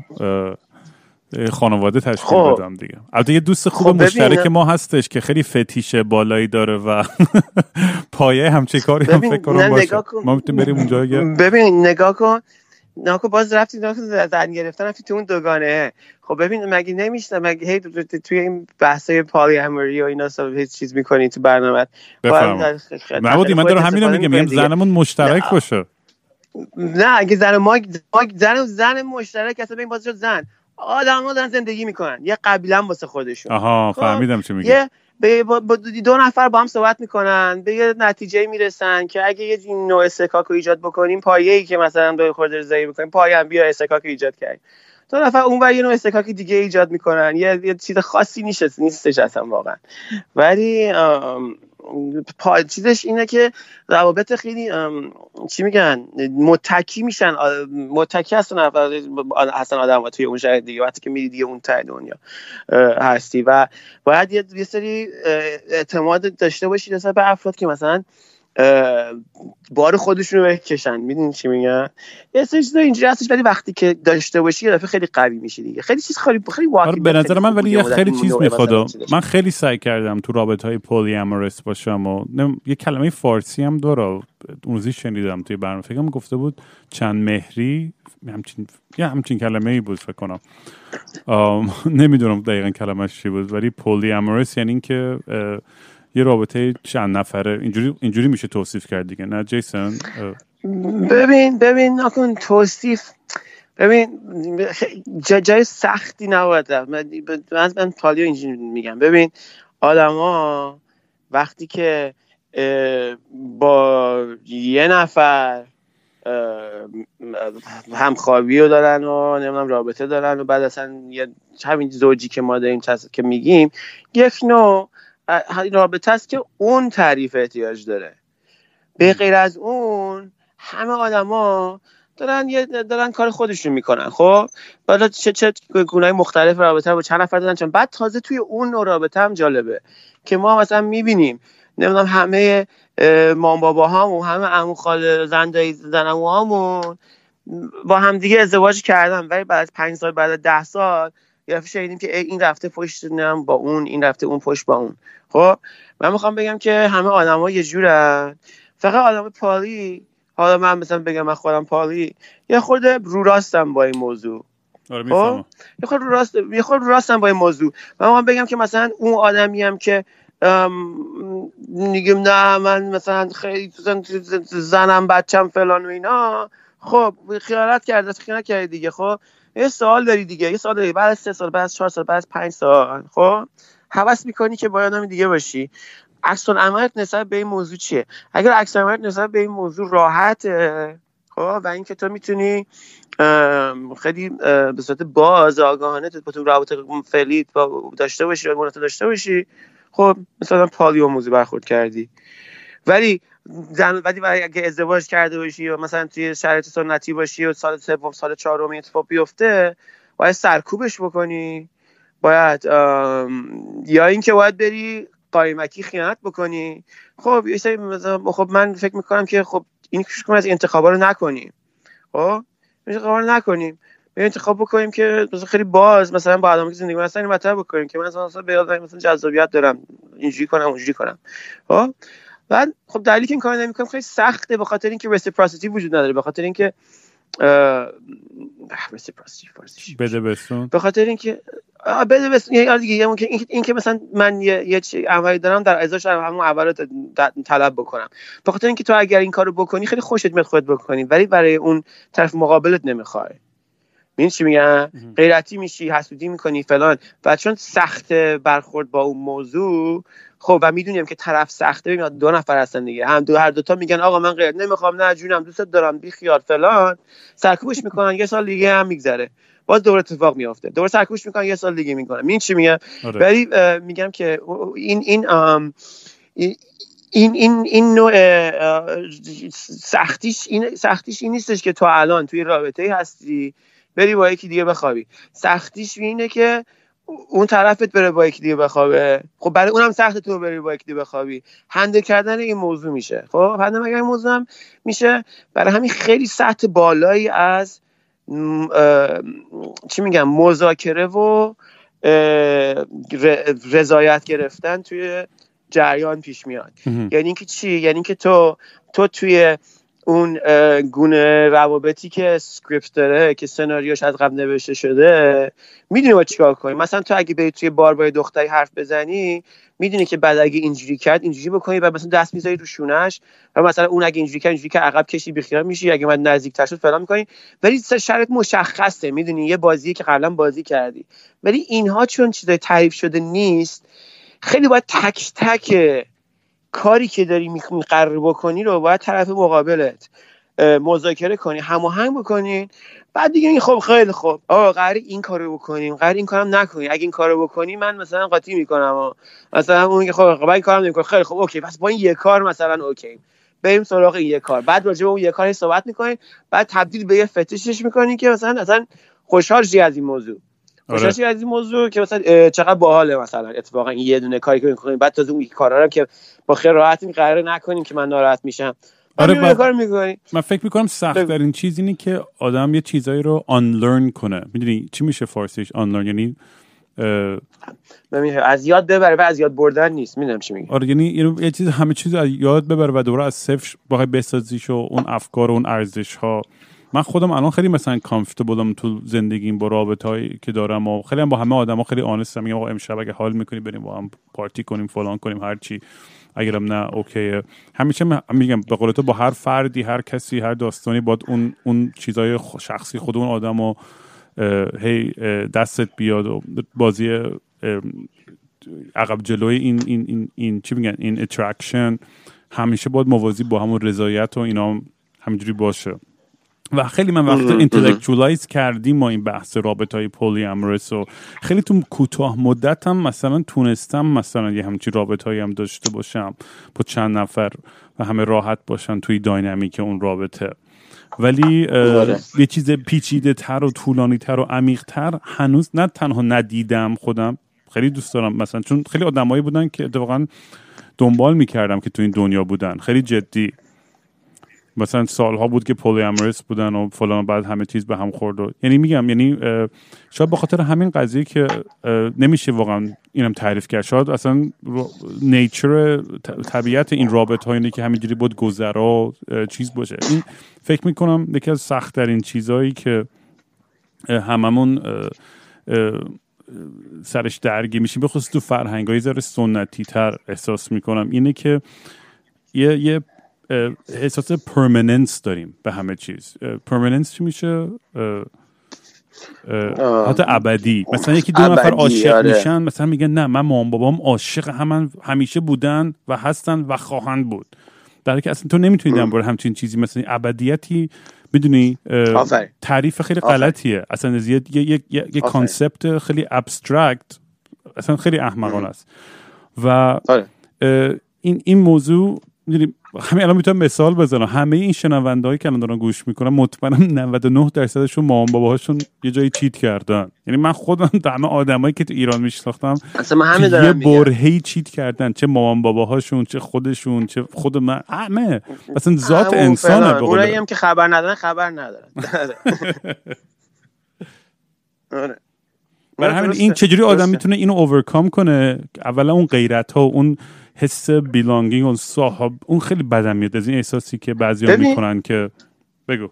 خانواده تشکیل خب. بدم دیگه. البته یه دوست خوب خب مشترک ما هستش که خیلی فتیش بالایی داره و پایه همچه کاری هم فکر کنم باشه. ما می‌تونیم بریم اونجا ببین نگاه کن. ناکو باز رفتی ناکو زن گرفتن رفتی تو اون دوگانه. خب ببین مگه نمیشه مگه هی توی این بحثای پالی امری و اینا هیچ چیز می‌کنی تو برنامه نبودی من دارم همینو میگم. میگم زنمون مشترک باشه. نه اگه زن ما زن زن مشترک اصلا ببین باز زن. آدم ها دارن زندگی می‌کنن. یه قبیله واسه خودشون. آها خب، فهمیدم چی میگی. با, با دو نفر با هم صحبت می‌کنن به یه نتیجه می‌رسن که اگه یه نوع استکاک رو ایجاد بکنیم پایه ای که مثلا به خورده رضایی بکنیم پایه هم بیا استکاک ایجاد کرد دو نفر اون یه نوع استکاک دیگه ایجاد می‌کنن. یه, یه چیز خاصی نیست نیستش اصلا واقعا. ولی پا... چیزش اینه که روابط خیلی چی میگن متکی میشن متکی هستن هستن آدم توی اون شهر دیگه وقتی که میری دیگه اون ته دنیا هستی. و باید یه سری اعتماد داشته باشی نسبت به افراد که مثلا بار خودشون رو بکشن می‌دونی چی میگن یه سری چیزا اینجوری هستش ولی وقتی که داشته باشی یه دفعه خیلی قوی میشی دیگه. خیلی چیز خیلی خیلی واقعی به نظر من ولی یه خیلی چیز می‌خواد من خیلی سعی کردم تو رابطه های پولی امورس باشم و یه کلمه فارسی هم داره. اون روزی شنیدم توی برنامه. فکرم گفته بود چند مهری همچین یه همچین کلمه ای بود فکر کنم. نمی‌دونم دقیقا کلمش چی بود ولی پولی امورس یعنی اینکه یه رابطه چند نفره. اینجوری اینجوری میشه توصیف کرد دیگه نه جیسون؟ ببین ببین نکن توصیف ببین جای سختی نباید من من پالیو اینجوری میگم. ببین آدما وقتی که با یه نفر همخوابی رو دارن و نمی‌دونم رابطه دارن و بعد اصلا یه همین زوجی که ما داریم که میگیم یک نوع رابطه است که اون تعریف احتیاج داره. به غیر از اون همه آدما دارن یه دارن کار خودشون می‌کنن خب؟ بالا چه چه گونه مختلف رابطه با چند نفر دارن چون بعد تازه توی اون نوع رابطه هم جالبه که ما مثلا می‌بینیم نمی‌دونم همه مام بابا هامون همه عمو خاله زندایی زنمو هامون با همدیگه ازدواج کردن ولی بعد از پنج سال بعد از ده سال یه دفعه شنیدیم که این رفته پشت نم با اون این رفته اون پشت با اون. خب من می‌خوام بگم که همه آدما یه جورن. فقط آدم پالی حالا من مثلا بگم من خودم پالی یه خورده رو راستم با این موضوع. آره خب؟ یه خورده رو راست یه خورده رو راستم با این موضوع. من می‌خوام بگم که مثلا اون آدمی هم که میگم نه من مثلا خیلی زنم بچم فلان و اینا. خب خیانت کرده خیانت کردی دیگه خب؟ یه سوال داری دیگه یه سوال داری. بعد از سه سال بعد از چهار سال بعد از پنج سال. خب؟ حوض می‌کنی که با آدم دیگه باشی. عکس عملت نسبت به این موضوع چیه؟ اگر عکس عملت نسبت به این موضوع راحته خب؟ و اینکه تو می‌تونی خیلی به صورت باز آگاهانه تو تو رابطه فعلی داشته باشی و داشته باشی. خب؟ مثلا پالی و موضوع برخورد کردی. ولی زن ولی اگه ازدواج کرده باشی یا مثلا توی شرایط سنتی باشی و سال سوم سال چهارم اتفاق بیفته باید سرکوبش بکنی. باید یا اینکه باید بری قایمکی خیانت بکنی. خب خب من فکر می‌کنم که خب این کنم از انتخابا رو نکنیم خب؟ انتخابا رو نکنیم به انتخاب بکنیم که مثلا خیلی باز مثلا با آدمی که زندگی مثلا این مطلب بکنیم که من مثلا به مثلا جذابیت دارم. اینجوری کنم اونجوری کنم. خب؟ بعد خب دلیلی که این کار نمی‌کنم خیلی سخته به خاطر اینکه reciprocity وجود نداره به خاطر اینکه فارسیش بده بستون به خاطر اینکه بده بس یه دیگه یه ممکن این, این که مثلا من یه یه عملی دارم در ازاش همون اول طلب بکنم. به خاطر اینکه تو اگر این کارو بکنی خیلی خوشت میاد خودت بکنی ولی برای اون طرف مقابلت نمی‌خوای. این چی میگن غیرتی میشی حسودی می‌کنی فلان. و چون سخت برخورد با اون موضوع خب و می‌دونیم که طرف سخته. ببین دو نفر هستن دیگه. هم دو هر دوتا میگن آقا من غیر نمی‌خوام نه جونم دوست دارم بی خیال فلان. سرکوبش می‌کنن یه سال دیگه هم میگذره. باز دور اتفاق میافته. دور سرکوبش می‌کنن یه سال دیگه می‌کنن. این چی میگم آره. ولی میگم که این این این این این نوع سختیش این سختیش این نیستش که تو الان توی رابطه هستی بری با یکی دیگه بخوابی. سختیش اینه که اون طرفت بره با یکی دیگه بخوابه. خب برای اونم سخت تو بری با یکی دیگه بخوابی. هندل کردن این موضوع میشه. خب هندل کردن این موضوع هم میشه؟ برای همین خیلی سطح بالایی از چی میگم مذاکره و رضایت گرفتن توی جریان پیش میاد. یعنی اینکه چی؟ یعنی اینکه تو تو توی اون گونه روابطی که سکریپت داره که سناریوش از قبل نوشته شده می‌دونی با چیکار کنی مثلا تو اگه بری توی بار با دختری حرف بزنی می‌دونی که بعد اگه اینجوری کرد اینجوری بکنی و مثلا دست می‌ذاری رو شونش و مثلا اون اگه اینجوری کرد اینجوری که عقب کشی بیخیال میشی اگه من نزدیک شد فلان می‌کنی. ولی شرط مشخصه می‌دونی؟ یه بازی که قبلا بازی کردی. ولی اینها چون چیزای تعریف شده نیست خیلی باید تک تک کاری که داری می‌خوای قرار بکنی رو باید طرف مقابلت مذاکره کنی هماهنگ بکنین بعد دیگه این خب خیلی خوب. آقا قرار این کارو بکنیم قرار این کارم نکنی. اگه این کارو بکنی من مثلا قاطی می‌کنم و مثلا اون که خب خب این کارم نمی‌کنه خیلی خوب okay. پس با این یه کار مثلا okay. بریم سراغ این یه کار. بعد راجع به اون یه کاری صحبت می‌کنین بعد تبدیل به یه فتیشش می‌کنین که مثلا اصلا خوشحال از این موضوع. خوشحال شی از این موضوع که مثلا چقدر باحاله مثلا اتفاقا این یه دونه کاری که می‌کنین بعد تازه اون کارا رو که با خیال راحت این قرار نکنیم که من ناراحت میشم. آره، آره بعد- کار می‌کنی. من فکر می‌کنم سخت. ترین چیز اینه که آدم یه چیزایی رو unlearn کنه. می‌دونی چی میشه فارسیش unlearn یعنی از یاد ببره و از یاد بردن نیست. می‌دونم چی میگی. آره یعنی یه چیز همه چیز از یاد ببره و دوباره از صفر بخوای بسازیش و اون افکار و اون ارزش ها من خودم الان خیلی مثلا کامفتبلم تو زندگیم با رابطه که دارم و خیلی هم با همه آدما خیلی آنستم میگم آقا امشب اگه حال می‌کنی بریم با هم پارتی کنیم فلان کنیم هر چی. اگرم نه اوکیه. همیشه میگم به قول تو با هر فردی هر کسی هر داستانی باید اون اون چیزای شخصی خود اون آدم و هی دستت بیاد و بازی عقب جلوی این این این, این چی میگن؟ این attraction همیشه باید موازی با همون رضایت و اینا هم همینجوری باشه. و خیلی من وقتا intellectualize کردیم ما این بحث رابطه های polyamorous و خیلی تو کوتاه مدت هم مثلا تونستم مثلا یه همچین رابطه هایی هم داشته باشم با چند نفر و همه راحت باشن توی dynamic اون رابطه. ولی آره. یه چیز پیچیده تر و طولانی تر و عمیق تر هنوز نه تنها ندیدم خودم خیلی دوست دارم مثلا چون خیلی آدمایی بودن که اتفاقا دنبال می‌کردم که تو این دنیا بودن خیلی جدی. مثلا سالها بود که پولیامرس بودن و فلان بعد همه چیز به هم خورد و یعنی میگم یعنی شاید به خاطر همین قضیه که نمیشه واقعا اینم تعریف کرد. شاید اصلا نیچر طبیعت این رابط ها اینه که همینجوری بود گذرا چیز باشه. این فکر می‌کنم یکی از سخت ترین چیزهایی که هممون سرش درگیر میشیم بخصوص تو فرهنگ های ذره سنتی تر احساس می‌کنم اینه که یه, یه احساس پرمننس داریم به همه چیز. پرمننس چی میشه؟ حتی ابدی. مثلا یکی دو نفر عاشق آره. میشن مثلا میگن نه من مام بابام عاشق همن همیشه بودن و هستن و خواهند بود. در که اصلا تو نمی‌تونی در همچین چیزی مثلا ابدیتی می‌دونی تعریف خیلی غلطیه. اصلا یه یه یه concept خیلی abstract اصلا خیلی احمقانه است. و این این موضوع می‌دونی همین الان می‌تونم مثال بزنم. همه این شنوندهایی که الان دارن گوش می‌کنن مطمئنم 99 درصدشون مامان باباهاشون یه جایی cheat کردن. یعنی من خودم همه آدمایی که تو ایران میشناختم یه برهی چیت کردن. چه مامان باباهاشون چه خودشون چه خود من همه. مثلا ذات انسانه اونایی هم که خبر ندارن خبر ندارن. آره. برای همین این چجوری آدم می‌تونه اینو اوورکام کنه؟ اولا اون غیرت ها اون حس بیلانگینگ اون صاحب اون خیلی بدم میاد از این احساسی که بعضی ها می‌کنن که بگو.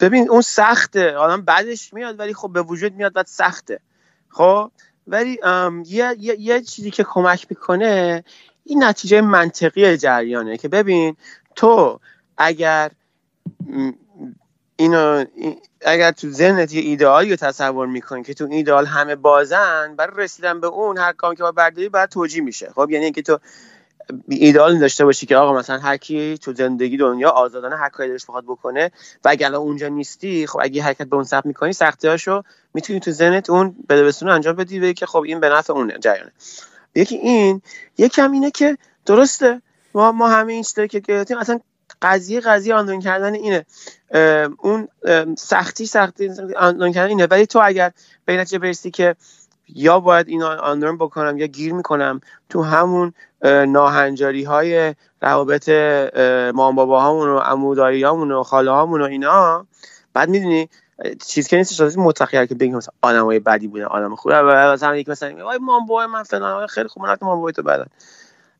ببین اون سخته. آدم بعدش میاد ولی خب به وجود میاد بعد سخته. خب؟ ولی یه،, یه،, یه چیزی که کمک می‌کنه این نتیجه منطقی جریانه که ببین تو اگر اینو اگر تو ذهنت یه ایدئالی رو تصور می‌کنی که تو ایدئال همه بازن برای رسیدن به اون هر کام که با برداری باید توجیه میشه. خب یعنی اینکه تو ایدئال داشته باشی که آقا مثلا هر کی تو زندگی دنیا آزادانه هر کاری دلش بخواد بکنه و اگر اونجا نیستی خب اگه حرکت به اون سمت می‌کنی سختیاشو می‌تونی تو ذهنت اون بده بسون انجام بدی به که خب این به نفع اون جریانه. یکی این یکم اینه که درسته ما ما همه این چیزایی که گرفتیم اصلا قضیه قضیه آنلاین کردن اینه. اون سختی سختی آنلاین کردن اینه. ولی تو اگر به نتیجه برسی که یا باید اینو آنلاین بکنم یا گیر می‌کنم تو همون ناهنجاری های روابط مام بابا هامون و عموداری هامون و خاله هامون و اینا بعد می‌دونی چیز که نیستش لازم متخیل که بگیم مثلا آدمای بدی بودن آدم خوبه مثلا یک مثلا وای مام بابا من فلان خیلی خوب من مام بابا تو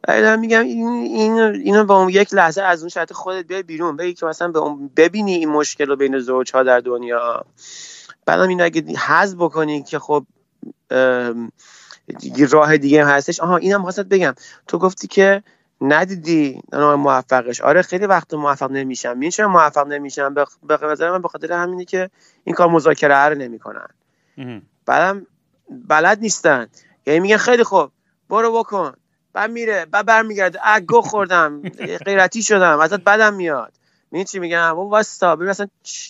بعدن دارم میگم این اینو با اون یک لحظه از اون شرط خودت بیای بیرون. بگی که مثلا به ببینی این مشکل رو بین زوجها در دنیا. بعدم اینو اگه حذف بکنی که خب راه دیگه هستش. آها اینم خواستت بگم. تو گفتی که ندیدی موفقش. آره خیلی وقت موفق نمیشم. این چرا موفق نمیشم؟ به نظر من به خاطر همینه که این کار مذاکره رو نمی‌کنن. بعدم بلد نیستن. یعنی میگن خیلی خوب برو بکن. بعد میره بعد برمیگرده. اگو خوردم غیرتی شدم ازت بدم میاد. این چی میگم؟ و واستا ببین اصلا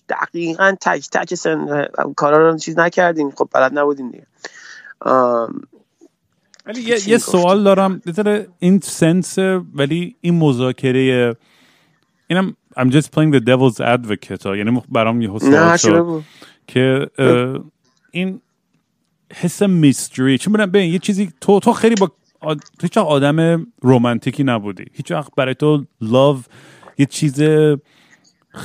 دقیقا تک تک سن کارا رو چیز نکردین خب بلد نبودین دیگه. ولی یه, یه سوال دارم. این سنس ولی این مذاکره اینم I'm just playing the devil's advocate یعنی برام یه سوال شد که این حس میستری چون ببین یه چیزی تو تو خیلی با هیچ آدم رومانتیکی نبودی. هیچ وقت برای تو لاو یه چیز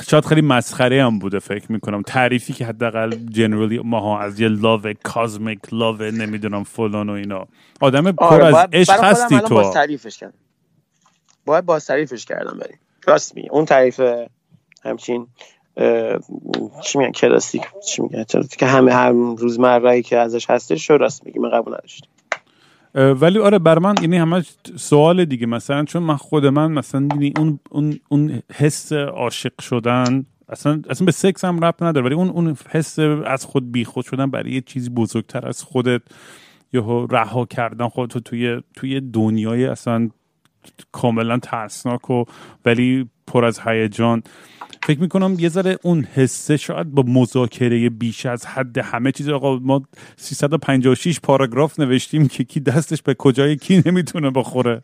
شاید خیلی مسخره هم بوده فکر می‌کنم. تعریفی که حداقل جنرالی ماها از یه لاو کازمیک لاو نمی‌دونم فلان و اینا. آدم پر آره، از عشق هستی تو. باز تعریفش کردم. باید باز تعریفش کردم بریم. راست می اون تعریف همچین چی میگن؟ کلاسیک چی میگن؟ که همه هر روزمره که ازش هستش شو راست میگی. من قبول نداشتم. ولی آره بر من یعنی همه سوال دیگه. مثلا چون من خود من مثلا اون اون اون حس عاشق شدن اصلا اصلا به سکس هم ربط نداره ولی اون اون حس از خود بیخود شدن برای یه چیزی بزرگتر از خودت یا رها کردن خودتو توی توی دنیای اصلا کاملا ترسناک و ولی پر از هیجان. فکر می‌کنم یه ذره اون حسه شاید با مذاکره بیش از حد همه چیز. آقا ما 356 پاراگراف نوشتیم که کی دستش به کجای کی نمی‌تونه بخوره.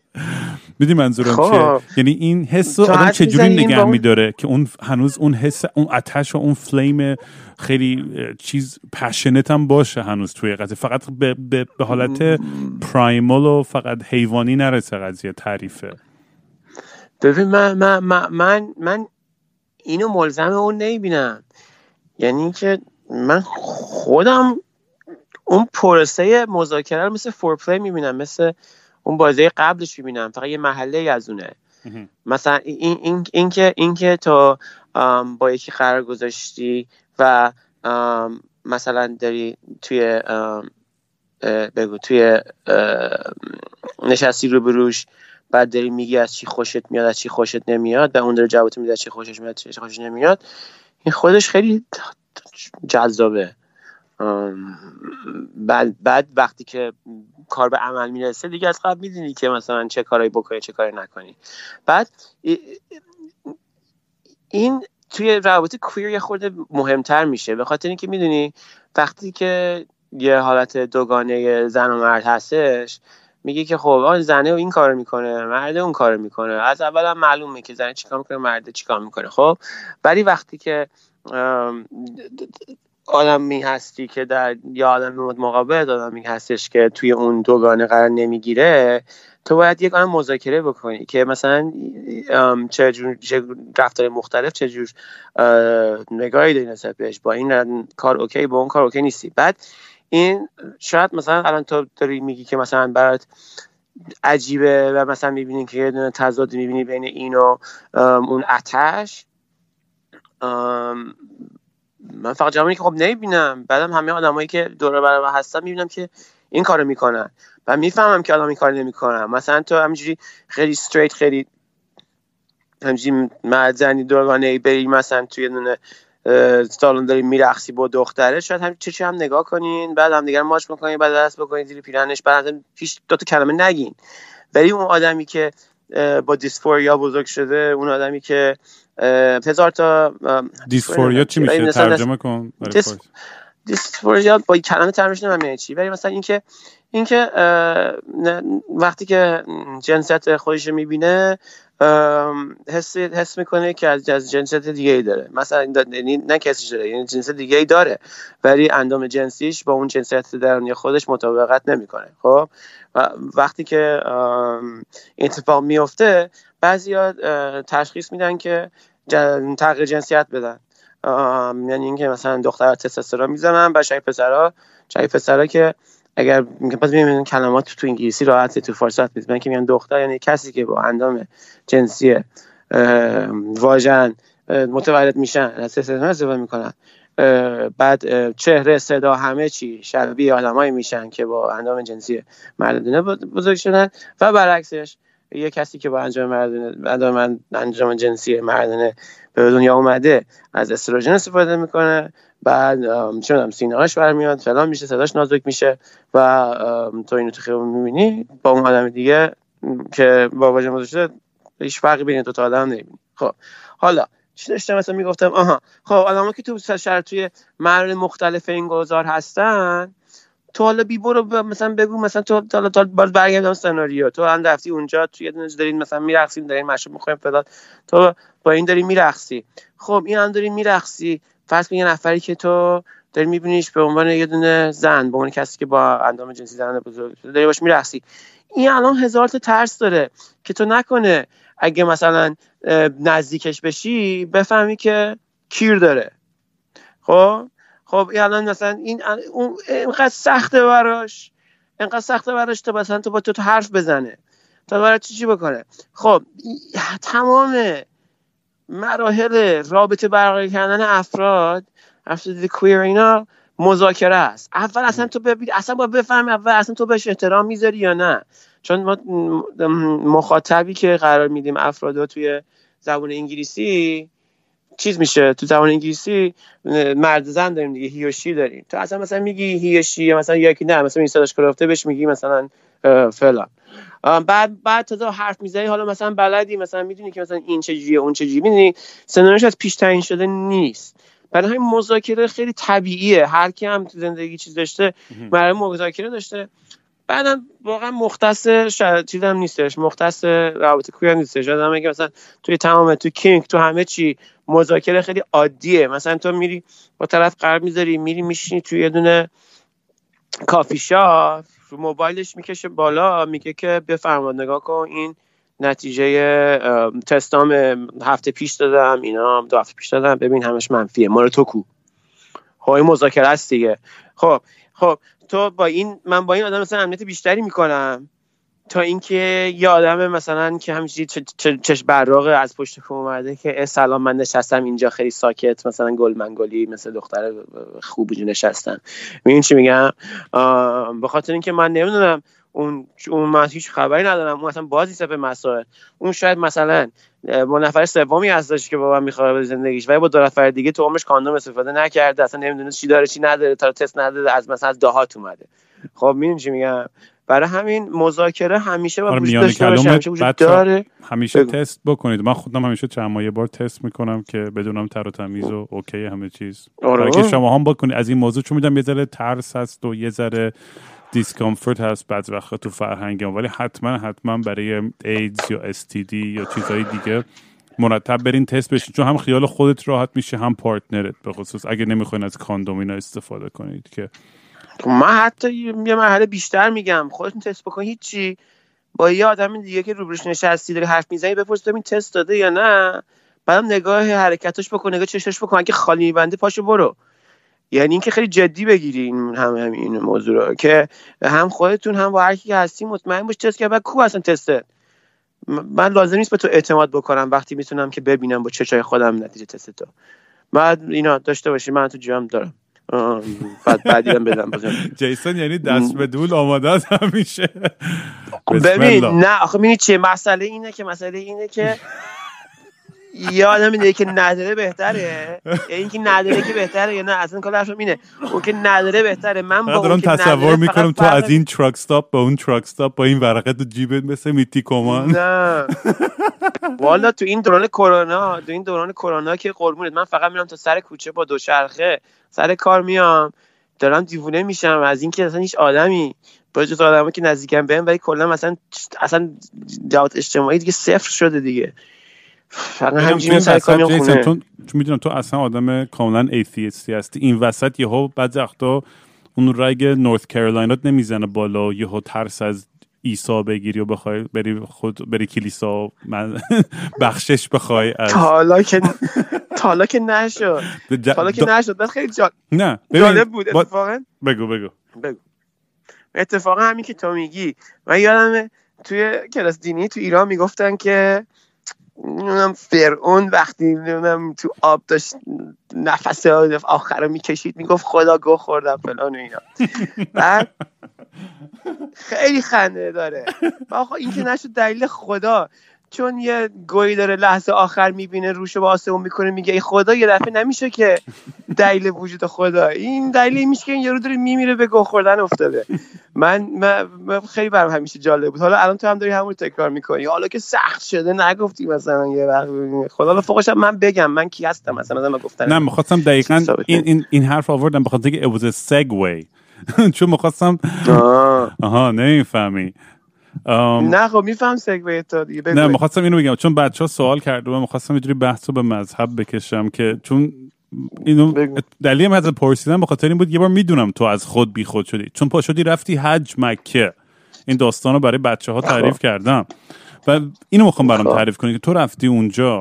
میدی منظورم چیه؟ خب. یعنی این حس رو آدم چجوری نگه میداره که اون هنوز اون حس اون آتش و اون فلیم خیلی چیز پشنت هم باشه هنوز توی قضیه. فقط به, به, به حالت پرایمال و فقط حیوانی نرسه قضیه تعریفه. ببین من من من من, من اینو ملزم اون نمی‌بینم. یعنی که من خودم اون پروسه مذاکره رو مثل فورپلی می‌بینم مثل اون بازی قبلش می‌بینم. فقط یه محله ای از اونه. مثلا این, این, این که این که تو با یکی قرار گذاشتی و مثلا داری توی بگو توی نشستی رو بروش بعد داری میگی از چی خوشت میاد از چی خوشت نمیاد و اون داره جوابت میده از چی خوشش میاد چی خوشش نمیاد. این خودش خیلی جذابه. بعد بعد وقتی که کار به عمل می‌رسه دیگه از قبل می‌دونی که مثلا چه کارایی بکنی چه کاری نکنی. بعد این توی روابط کویر یه خورده مهمتر میشه. به خاطر اینکه می‌دونی وقتی که یه حالت دوگانه زن و مرد هستش میگه که خب آن زنه این کار می‌کنه مرد اون کار می‌کنه. از اول هم معلومه که زنه چیکار می‌کنه مرد چیکار می‌کنه. خب؟ ولی وقتی که آدمی هستی که در یا آدم مقابل آدمی هستش که توی اون دوگانه قرار نمی‌گیره تو باید یک آن مذاکره بکنی که مثلا چه جور رفتار مختلف چه جور نگاهی داری نسبت بهش. با این کار اوکی با اون کار اوکی نیستی. بعد این شاید مثلا الان تو داری میگی که مثلا برات عجیبه و مثلا می‌بینی که یه دونه تضاد می‌بینی بین این و اون اتش. من فقط جمعی که خب نمی‌بینم. بعدم همه آدمایی که دور برای هستن می‌بینم که این کارو می‌کنن. و می‌فهمم که آدم این کار نمی‌کنن. مثلا تو همینجوری خیلی استریت خیلی همینجوری مرد دورگانه ای بری مثلا توی دونه سالن داری میرخصی با دختره. شاید هم چه هم نگاه کنین بعد هم دیگر ماچ بکنین بعد دست بکنین زیر پیرنش بعد هیچ دو تا کلمه نگین. ولی اون آدمی که با دیسفوریا بزرگ شده اون آدمی که هزار تا دیسفوریا چی میشه؟ ترجمه کن. دیسفوریا با کلمه ترجمه نمی‌دونم یعنی چی. ولی مثلا اینکه اینکه وقتی که جنسیت خودش می‌بینه حس حس می‌کنه که از, جنسیت دیگه ای داره. مثلا یعنی نه کسی داره یعنی جنس دیگه ای داره. ولی اندام جنسیش با اون جنسیت درونی خودش مطابقت نمی‌کنه خب؟ و وقتی که اتفاق میفته بعضیا تشخیص میدن که تغییر جنسیت بدن. یعنی اینکه مثلا دختر تستوسترون می‌زنن شاید پسرها شاید پسرها که اگر پس ببینید کلمات تو انگلیسی راحت تو فارسی میگن که میگن دختر یعنی کسی که با اندام جنسی واژن متولد میشن از استثنا استفاده می‌کنن. بعد چهره صدا همه چی شبیه آدمایی میشن که با اندام جنسی مردونه بزرگ شدن. و برعکسش یه کسی که با انجام مردونه انجام جنسی مردونه به دنیا اومده از استروژن استفاده می‌کنه بعد چه سینه هاش برمیاد فلان میشه صداش نازک میشه و تو اینو تو خیابون می‌بینی با اون آدم دیگه که با واژه شده هیچ فرقی بین دو تا آدم نمی‌بینی. خب حالا چی داشتم مثلا می‌گفتم؟ آها خب آدم که تو شهر توی مرحله مختلف این گذار هستن تو حالا بی برو مثلا بگو مثلا تو حالا تا باز برگردم سناریو. تو هم رفتی اونجا تو یه دارین مثلا میرقصین دارین مشروب می‌خوایم فلان. تو با این داری میرقصی. خب این هم داری میرقصی. فرض کن یه نفری که تو داری میبینیش به عنوان یه دونه زن به عنوان کسی که با اندام جنسی زن بزرگ داری باش میرقصی. این الان هزار تا ترس داره که تو نکنه اگه مثلا نزدیکش بشی بفهمی که کیر داره. خب؟ خب الان مثلا این اینقدر سخته براش اینقدر سخته براش تو مثلا تو با تو, تو حرف بزنه. تا برای چی چی بکنه؟ خب تمام مراحل رابطه برقرار کردن افراد افراد کویر اینا مذاکره است. اول اصلا تو ببین اصلا با بفهم اول اصلا تو بهش احترام می‌ذاری یا نه. چون ما مخاطبی که قرار میدیم افراد توی زبان انگلیسی چیز میشه؟ تو زبان انگلیسی مرد زن داریم دیگه هیوشی داریم. تو اصلا مثلا میگی هیوشی مثلا یکی نه مثلا این صداش کرفته بهش میگی مثلا فلان. بعد بعد تا حرف می‌زنی حالا مثلا بلدی مثلا می‌دونی که مثلا این چجوریه اون چجوریه می‌دونی؟ سناریوش از پیش تعیین شده نیست. برای همین مذاکره خیلی طبیعیه. هر کی هم تو زندگی چیز داشته برای مذاکره داشته. بعدم واقعا مختص چیز هم نیستش مختص رابطه کوی هم نیستش. آدم که مثلا توی تمام تو کینگ تو همه چی مذاکره خیلی عادیه. مثلا تو میری با طرف قرار می‌ذاری میری میشینی توی یه دونه کافی شاپ رو موبایلش می‌کشه بالا میگه که بفرما نگاه کن این نتیجه تستام هفته پیش دادم اینا دو هفته پیش دادم. ببین همش منفیه. مال تو کو. خب مذاکره است دیگه. خب خب تو با این من با این آدم مثلا امنیت بیشتری می‌کنم. تا اینکه یه آدم مثلا که همینجوری چش براق از پشت کم اومده که سلام من نشستم اینجا خیلی ساکت مثلا گل منگلی مثل دختر خوبی نشستم. می‌دونی چی میگم؟ به خاطر اینکه من نمی‌دونم اون اون من هیچ خبری ندارم. اون اصلا بازی به مسائل. اون شاید مثلا با نفر سومی هستش که با من می‌خواد به زندگیش. ولی با دو نفر دیگه تو عمرش کاندوم استفاده نکرده. اصلا نمی‌دونه چی داره چی نداره. تا تست نداره از مثلا از دهات اومده. خب می‌دونی چی میگم؟ برای همین مذاکره همیشه با آره، وجود میان داشته باشه. همیشه وجود داره. همیشه بگو. تست بکنید. من خودم همیشه چند ماه یه بار تست می‌کنم که بدونم تر و تمیز و okay همه چیز. آره. برای که شما هم بکنید. از این موضوع چون میدم یه ذره ترس هست و یه ذره discomfort هست بعض وقت تو فرهنگ. ولی حتما حتما برای ایدز یا STD یا چیزهای دیگه مرتب برین تست بشین چون هم خیال خودت راحت میشه هم partner ت به خصوص اگه نمی‌خواین از کاندوم اینا استفاده کنید که من حتی یه مرحله بیشتر میگم خودتون تست بکن هیچی با یه آدم دیگه که روبروش نشستی داری حرف می‌زنی بپرس ببین تست داده یا نه بعدم نگاه حرکتش بکن نگاه چشش بکن اگه خالی میبنده پاشو برو یعنی اینکه خیلی جدی بگیرین هم هم این موضوع رو که هم خودتون هم با هر کی که هستی مطمئن باش تست که بعد کو اصلا تسته. من لازم نیست به تو اعتماد بکنم وقتی می‌تونم که ببینم با چشای خودم نتیجه تست تو. بعد اینا داشته باشی من تو جام دارم. بعد بعدی هم بدم جیسون یعنی دست به دول آماده است همیشه. بسم ببین. نه آخه می‌دونی چیه؟ مسئله اینه که مسئله اینه که یه آدم دیگه که نداره بهتره؟ یا اینکه نداره که بهتره یا نه؟ اصلا کار حرفم اینه. اون که نداره بهتره. من با دارم تصور می‌کنم تو از این truck stop به اون truck stop با این ورقه تو جیبت مثل میتی کمان نه. والا تو این دوران کرونا تو این دوران کرونا که قربونت. من فقط میرم تا سر کوچه با دوچرخه سر کار میام. دارم دیوونه میشم. از اینکه اصلا هیچ آدمی با جز آدمی که نزدیکم بهم ولی کلا مثلا اصلا جوات اجتماعی دیگه صفر شده دیگه. همینجوری میام وسط خونه. چون می‌دونم تو اصلا آدم کاملا ایتیستی هستی. این وسط یهو بعد وقتا اون رگ نورث کارولاینا نمی‌زنه بالا یهو ترس از عیسی بگیری و بخوای بری خود بری کلیسا من بخشش بخوای از تا حالا که تا حالا که نشد. حالا که نشد. خیلی نه جالب بود اتفاقا. بگو بگو. بگو. اتفاقا همین که تو میگی. من یادم توی کلاس دینی تو ایران می‌گفتن که نمی‌دونم فرعون وقتی نمی‌دونم تو آب داشت نفس آخر رو می‌کشید می‌گفت خدا گو خوردم فلان و اینا. بعد خیلی خنده داره. آقا این که نشد دلیل خدا چون یه گویی داره لحظه آخر می‌بینه روشو با آسمون می‌کنه میگه ای خدا یه دفعه نمیشه که دلیل وجود خدا. این دلیل میشه که این یارو داره میمیره به گو خوردن افتاده. من, من, من خیلی برام همیشه جالب بود. حالا الان تو هم داری همون تکرار می‌کنی. حالا که سخت شده نگفتی مثلا یه وقت خدا رو فوقش هم من بگم من کی هستم مثلا مثلا من گفتن نه می‌خواستم دقیقا این, این, این حرف آوردم بخاطر که it was a segue. چون می‌خواستم آه. آها نمی‌فهمی. نه خب میفهم سگوی تو دیگه. نه می‌خواستم اینو بگم. چون بچه ها سوال کرده و می‌خواستم یه جوری بحث رو به مذهب بکشم که چون اینو. دلیل من از پرسیدن به خاطر این بود یه بار می‌دونم تو از خود بی خود شدی چون پا شدی رفتی حج مکه این داستان رو برای بچه ها تعریف کردم و اینو می‌خوام برام. تعریف کنی که تو رفتی اونجا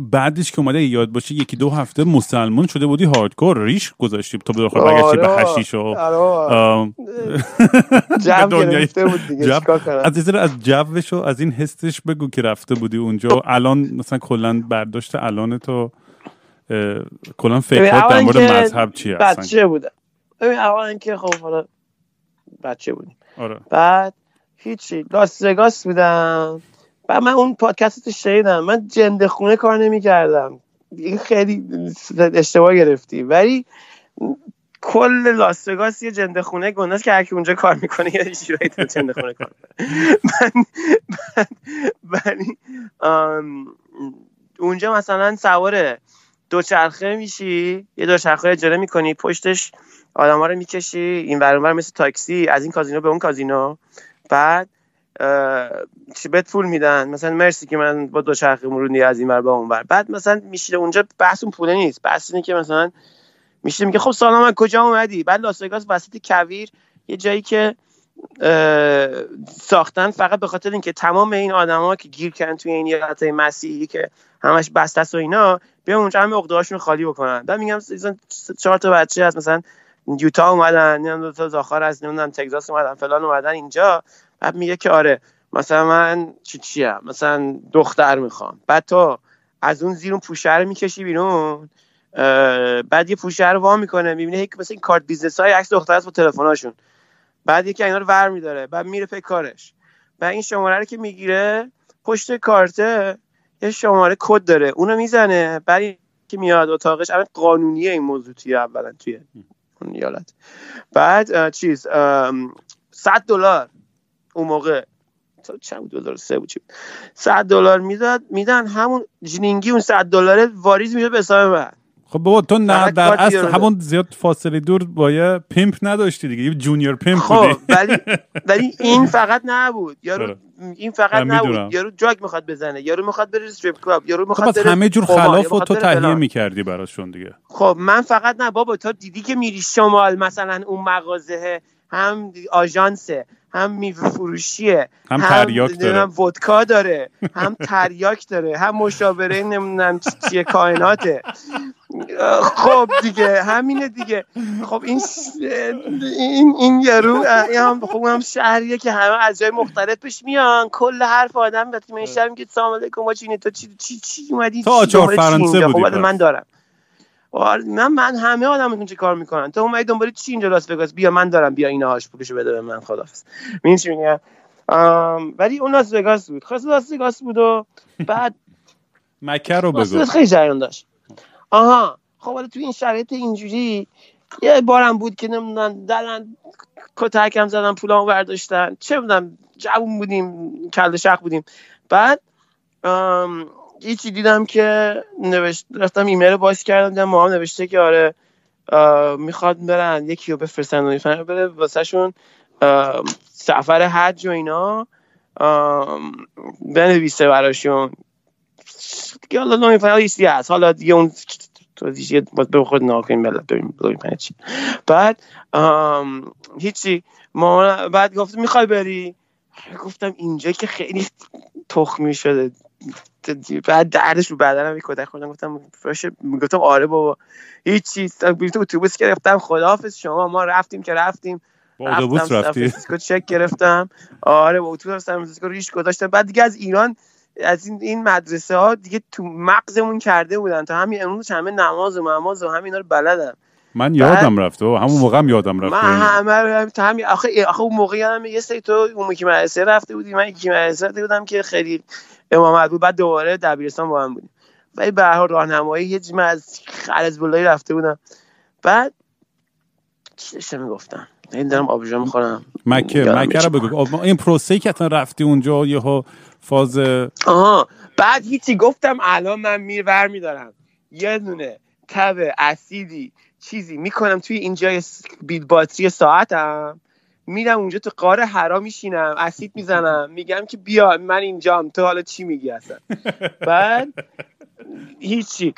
بعدش که اومده یاد باشه یکی دو هفته مسلمان شده بودی هاردکور ریش گذاشتی تا بخوای برگشتی به. حشیش و آره. به دنیای- گرفته بود دیگه از جوش و از این حسش بگو که رفته بودی اونجا. و الان مثلا کلا برداشت الان تو کلا فکرات در مورد مذهب چی هستن بچه بودم ببین اولا که خب حالا بچه بودیم. آره. بعد هیچی. لاس وگاس بودم. بعد من اون پادکست شنیدم. من جنده خونه کار نمی‌کردم. این خیلی اشتباه گرفتی. ولی کل لاس وگاس یه جنده خونه گنده است که هر کی اونجا کار می‌کنه یه جورایی تو جنده خونه کار من ولی اونجا مثلا سوار دوچرخه میشی یه دوچرخه اجاره می‌کنی پشتش آدما رو می‌کشی این ور اون ور مثل تاکسی از این کازینو به اون کازینو. بعد چی بهت پول میدن؟ مثلا مرسی که من با دوچرخه مروندی از این ور به اون ور. بعد مثلا میشیده اونجا بحث اون پوله نیست. بحث اینه که مثلا میشیده میگه خب سلام از کجا اومدی؟ بعد لاس وگاس وسط کویر یه جایی که ساختن فقط به خاطر اینکه تمام این آدما که گیر کردن توی این ایالت مسیحی که همش بسته و اینا بیا اونجا همه عقده‌هاشون خالی بکنن. بعد میگم چهار تا بچه هست مثلا یوتا اومدن نمی‌دونم دو تا زاخار از نمی‌دونم تگزاس اومدن فلان اومدن اینجا. بعد میگه که آره مثلا من چی چیه مثلا دختر می‌خوام. بعد تو از اون زیر اون پوشه رو می‌کشی بیرون بعد یه پوشه رو وا می‌کنه می‌بینه مثلا این کارت business های عکس دختر هست با تلفناشون بعد یکی اینا رو ور میداره بعد میره پی کارش. و این شماره رو که می‌گیره پشت کارته یه شماره کد داره اونو می‌زنه. بعد که میاد اتاقش الان قانونیه این موضوع توی اولا توی اون ایالت. بعد چیز 100 دلار. اون موقع چند دلار سه بود 100 دلار می‌داد میدن همون جنینگی اون 100 دلار واریز میشه به حساب من. خب بابا تو نه در اصل همون زیاد فاصله دور با یه pimp نداشتی دیگه یه junior pimp خب ولی ولی این فقط نبود. یارو این فقط نبود. یارو جاگ می‌خواد بزنه. یارو می‌خواد بره strip club یارو خب می‌خواد بره همه جور خلاف و تو تهیه می‌کردی براشون دیگه. خب من فقط نه بابا تو دیدی که میری شمال مثلا اون مغازه هم آژانسه. هم میوه فروشیه هم تریاک داره. ودکا داره هم تریاک داره هم مشاوره نمی‌دونم چیه کائناته. خب دیگه همینه دیگه. خب این این این یارو هم خب هم شهریه که همه از جای مختلف پیش میان. کل حرف آدم وقتی من شب میگه سلام علیکم ما چینی تو چی چی چی اومدی؟ تو آچار فرانسه بودی خب من دارم. من من همه آدم چه کار می‌کنن؟ تو اومدی دنبال چی اینجا لاس وگاس بیا من دارم بیا اینا هاش پولشو بده به من خدافظ می‌دونی چی میگم؟ ولی اون لاس وگاس بود. خاص لاس وگاس بود و بعد مکه رو بگو. خیلی جریان داشت. آها خب حالا تو این شرایط اینجوری یه بارم بود که نمی‌دونم دلن کتکم زدن پولامو برداشتن. چه بودم جوون بودیم کل شق بودیم. بعد چی دیدم که نوشت رفتم ایمیل باز کردم دیدم ما نوشته که آره می‌خواد برن یکی رو بفرستن و بره واسه شون سفر حج و اینا بنویسه براشون. دیگه حالا نمی‌فهمم ایستی هست. حالا دیگه اون تو دیگه به خود ناکنیم بلا ببین چی. بعد هیچی. ما بعد گفت می‌خوای بری؟ گفتم اینجا که خیلی تخمی شده. بعد دردش رو بدنم یه کتک خوردم گفتم باشه. گفتم آره بابا. هیچ چیز. تو اتوبوس گرفتم خداحافظ شما. ما رفتیم که رفتیم. اتوبوس رفتی؟ چک گرفتم. آره با اتوبوس سان فرانسیسکو ریش گذاشتم. بعد دیگه از ایران از این این مدرسه ها دیگه تو مغزمون کرده بودن. تا همین امروز همه نماز و نماز و همینا رو بلدم من یادم رفته همون موقع هم یادم رفته من همه تا همین آخه آخه اون موقع یادم یه سری تو اون که مدرسه رفته بودی من یکی مدرسه رفته بودم که خیلی امامت بود. بعد دوباره دبیرستان با هم بودیم. ولی به هر حال راهنمایی یه من از بلایی رفته بودم. بعد چی داشتم می‌گفتم؟ این دارم آبجو می‌خورم. مکه مکه رو بگو. این پروسه که رفتی اونجا یه فاز آها. بعد هیچی گفتم الان من میر میدارم. یه دونه تب اسیدی چیزی می‌کنم توی اینجا بیت باتری ساعتم. میرم اونجا تو قاره حرا میشینم اسید می‌زنم میگم که بیا من اینجام تو حالا چی میگی اصلا؟ بعد هیچی.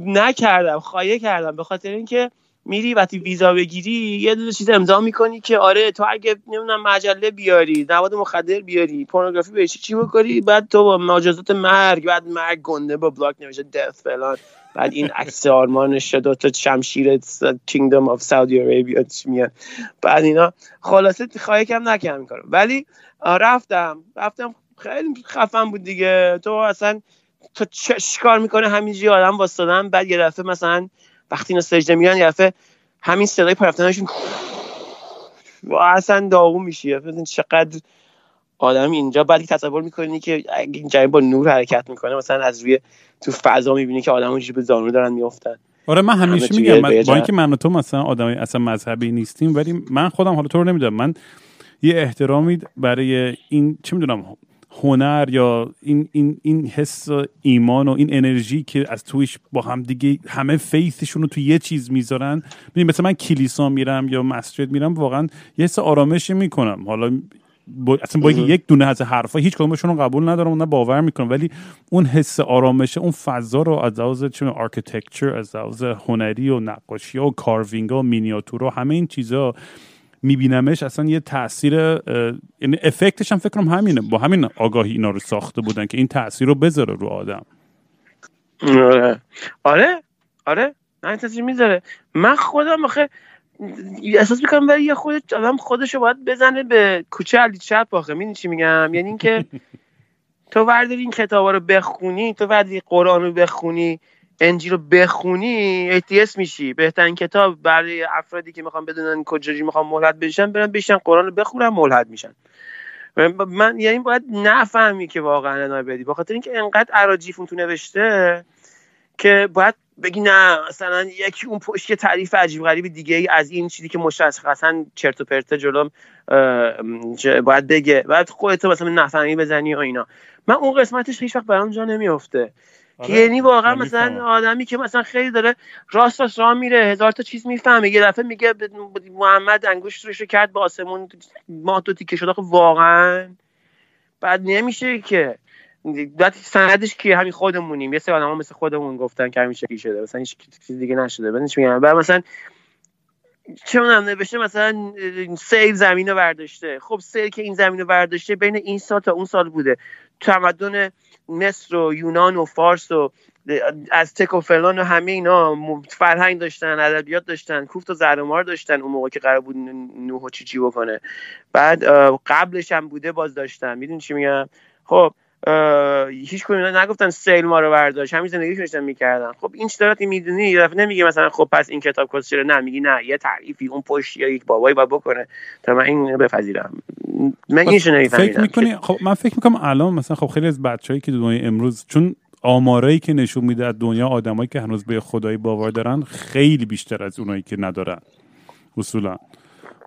نکردم خواهی کردم. به خاطر اینکه میری وقتی ویزا بگیری یه دو چیز امضا می‌کنی که آره تو اگه نمی‌دونم مجله بیاری مواد مخدر بیاری پورنوگرافی بهش چی بکنی؟ بعد تو با مجازات مرگ بعد مرگ گنده با بلاک نوشته دث فلان. بعد این عکس آرمانش دو تا شمشیر کینگدم آف سعودی عربیا میاد بعد اینا خلاصه خواهی کم نکردم کارو. ولی رفتم. رفتم خیلی خفن بود دیگه. تو اصلا تو چشکار می‌کنه؟ همینجوری آدم واسدادن بعد یه دفعه مثلا وقتی اینا سجده میرن یه دفعه همین صدای پرفتنشون و اصلا داغون میشی. چقدر آدم اینجا بعد تصور می‌کنی که این با نور حرکت می‌کنه مثلا از روی تو فضا می‌بینی که آدم به زانو دارن میافتن. آره من همیشه میگم با اینکه من و تو مثلا آدم اصلا مذهبی نیستیم ولی من خودم حالا تو رو نمی‌دونم. من یه احترامی برای این چه می‌دونم هنر یا این این این حس ایمان و این انرژی که از تویش با هم دیگه همه فیثشون رو تو یه چیز می‌ذارن. مثلا من کلیسا میرم یا مسجد میرم واقعا یه حس آرامشی می‌کنم. حالا با... اصلا با یک دونه از حرفا هیچ کدومشون رو قبول ندارم و نه باور می‌کنم. ولی اون حس آرامش اون فضا رو از لحاظ چه architecture از لحاظ هنری و نقاشی و carving و مینیاتور و همه این چیزا میبینمش اصلا یه تاثیر یعنی effect ش هم فکر کنم همینه. با همین آگاهی اینا رو ساخته بودن که این تاثیر رو بذاره رو آدم. آره. آره. آره. نه می‌ذاره. من خودم آخه احساس می‌کنم برای یه خود آدم خودش رو باید بزنه به کوچه علی چپ آخه. می‌دونی چی میگم؟ یعنی اینکه تو ورداری این کتابا رو بخونی تو ورداری قرآن رو بخونی انجیل رو بخونی احتیاس میشی. بهترین کتاب برای افرادی که می‌خوان بدونن کجایی می‌خوان ملحد بشن برن بشن قرآن رو بخونن ملحد میشن. من یعنی باید نفهمی که واقعا بدی. بخاطر اینکه انقدر اراجیفون تو نوشته که باید بگی نه مثلا یکی اون پشت یه تعریف عجیب غریب دیگه ای از این چیزی که مشخصا چرت و پرته جلوم باید بگه. بعد خودت مثلا نفهمی بزنی و اینا. من اون قسمتش هیچ وقت برام جا نمیافته. آره. یعنی واقعا مثلا آدمی که مثلا خیلی داره راست راست راه میره هزار تا چیز می‌فهمه. یه دفعه میگه محمد انگشت روش رو کرد به آسمون ماه دو تیکه شده واقعا بعد نمیشه که. بعد سندش که همین خودمونیم. یه سری آدم مثل خودمون گفتن که همین شکلی شده. مثلا هیچ چیز دیگه نشده. بعدش میگم بعد مثلا چه اونم نوشته مثلا سیل زمین رو برداشته. خب سیل که این زمین رو برداشته بین این سال تا اون سال بوده. تمدن مصر و یونان و فارس و از تک و فلان و همه اینا فرهنگ داشتن ادبیات داشتن کوفت و زرمار داشتن اون موقع که قرار بود نوح و چی بکنه. بعد قبلش هم بوده باز داشتن. می‌دونی چی میگم؟ خب هیچ کدوم نگفتن سیل ما رو برداشت. همین زندگی داشتن می‌کردن خب این چطوراتی می‌دونی یه دفعه نمیگه مثلا خب پس این کتاب کسچره نه میگی نه یه تعریفی اون پشت یا یک بابایی با بکنه. تا من این بپذیرم. من اینش فکر می‌کنی؟ خب من فکر می‌کنم الان مثلا خب خیلی از بچه‌ای که دنیای امروز چون آمارایی که نشون میده از دنیا آدمایی که هنوز به خدایی باور دارن خیلی بیشتر از اونایی که ندارن اصولا.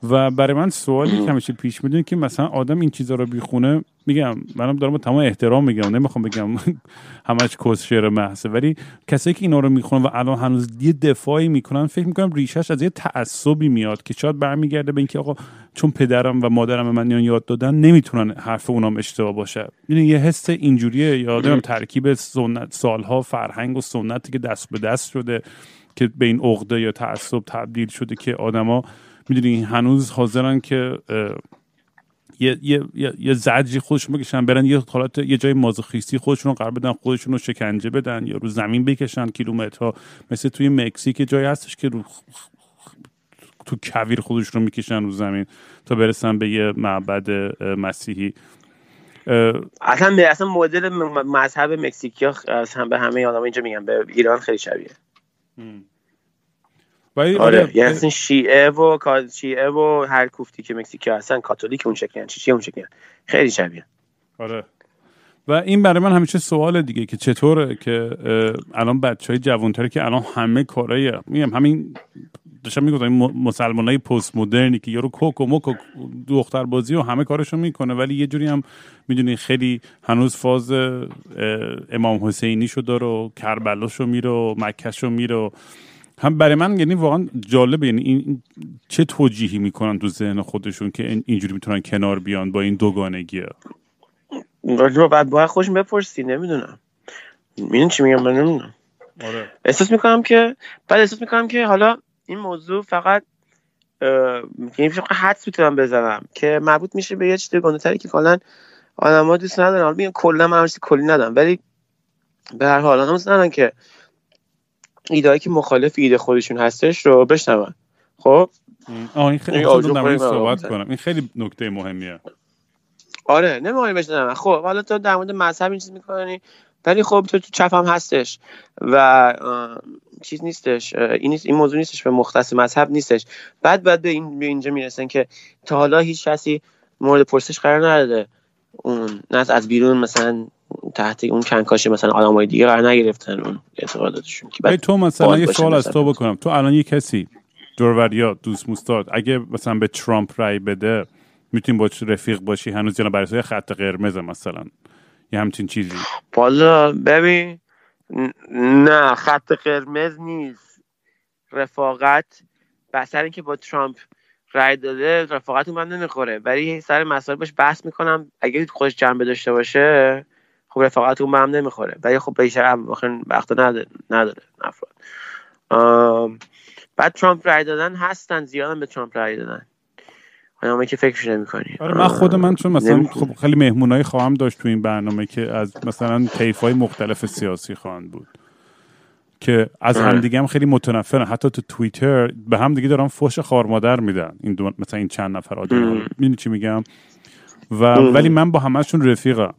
و برای من سوالی که همیشه پیش می‌دونی که مثلا آدم این چیزا رو بیخونه میگم منم دارم تمام احترام میگم نمی‌خوام بگم همش کس شعر محضه ولی کسایی که اینا رو می‌خونن و الان هنوز یه دفاعی می‌کنن فکر می‌کنم ریشش از یه تعصبی میاد که شاید برمیگرده به اینکه آقا چون پدرم و مادرم به من یاد دادن نمی‌تونن حرف اونام اشتباه باشه. یعنی یه حس اینجوریه یادم ترکیب سنت سالها فرهنگ و سنتی که دست به دست شده که به این عقده یا تعصب تبدیل شده که آدما می‌دونی هنوز حاضرن که یه یه یه زجری خودشون بکشن برن یه حالت یه جای مازوخیستی خودشون رو قرار بدن خودشون رو شکنجه بدن یا رو زمین بکشن کیلومترها. مثل توی مکزیک جایی هستش که رو تو کویر خودشون رو می‌کشن رو زمین تا برسن به یه معبد مسیحی. اصلا به اصلا مدل مذهب مکزیکی ها به همه آدم اینجا میگن به ایران خیلی شبیه. آره, آره. یعنی اصلا شیعه و شیعه و هر کوفتی که مکزیکی هستن کاتولیک اون شکلی چی اون شکلی خیلی شبیه. آره. و این برای من همیشه سوال دیگه که چطوره که الان بچه های جوانتری که الان همه کارهای میگم همین داشتم می‌گفتم این مسلمان های پست مدرنی که یارو کوک و موک و دختر بازی و همه کارشو می‌کنه ولی یه جوری هم می‌دونی خیلی هنوز فاز امام حسینی شو داره و کربلاشو میره و مکهشو میره و هم برای من یعنی واقعا جالبه. یعنی این چه توجیهی می‌کنن تو ذهن خودشون که اینجوری می‌تونن کنار بیان با این دوگانگی رو بعد باید خوش بپرسی نمی‌دونم. این چی میگم؟ من نمی‌دونم. آره. احساس می‌کنم که بعد احساس می‌کنم که حالا این موضوع فقط یعنی حدس می‌تونم بزنم که مربوط میشه به یه چیز دوگانه تری که کلا آدم‌ها دوست ندارن. حالا کلا من کلی ندارم ولی به هر حال آدم دوست ندارن که ایدهایی که مخالف ایده خودشون هستش رو بشنون. خب؟ آه این خیلی یعنی صحبت کنم. این خیلی نکته مهمیه. آره نمی‌خوام بشنون. خب حالا تو در مورد مذهب این چیز می‌کنی ولی خب تو تو چپ هم هستش و چیز نیستش. این این موضوع نیستش به مختص مذهب نیستش. بعد بعد به این به اینجا می‌رسن که تا حالا هیچ کسی مورد پرسش قرار نداده. اون نه از بیرون مثلا تحت اون کنکاش مثلا آدمای دیگه قرار نگرفتن اون اعتقاداتشون که تو مثلا یه سوال از تو بکنم. تو الان یه کسی دوروریا دوست مستاد اگه مثلا به ترامپ رای بده می‌تونی با رفیق باشی؟ هنوز یا برای خط قرمز مثلا. یه همچین چیزی. بالا ببین نه خط قرمز نیست. رفاقت بسر اینکه با ترامپ رای داده رفاقت من نمی‌خوره. ولی سر مسائل باش بحث می‌کنم. اگه خودش جنبه داشته باشه خب رفاقت اون به هم نمی‌خوره. ولی خب بیشتر وقت نداره نداره افراد. بعد ترامپ رای دادن هستن زیادن به ترامپ رای دادن. برنامه که فکرش نمی‌کنی. آره من خود من چون مثلا خب خیلی مهمونایی خواهم داشت تو این برنامه که از مثلا های مختلف سیاسی خواهند بود. که از آره. همدیگه هم خیلی متنفرن. حتی تو توییتر به هم دیگه دارن فوش خار مادر میدن. این دو مثلا این چند نفر آدم می‌دونی چی میگم؟ و ولی من با همشون رفیقم.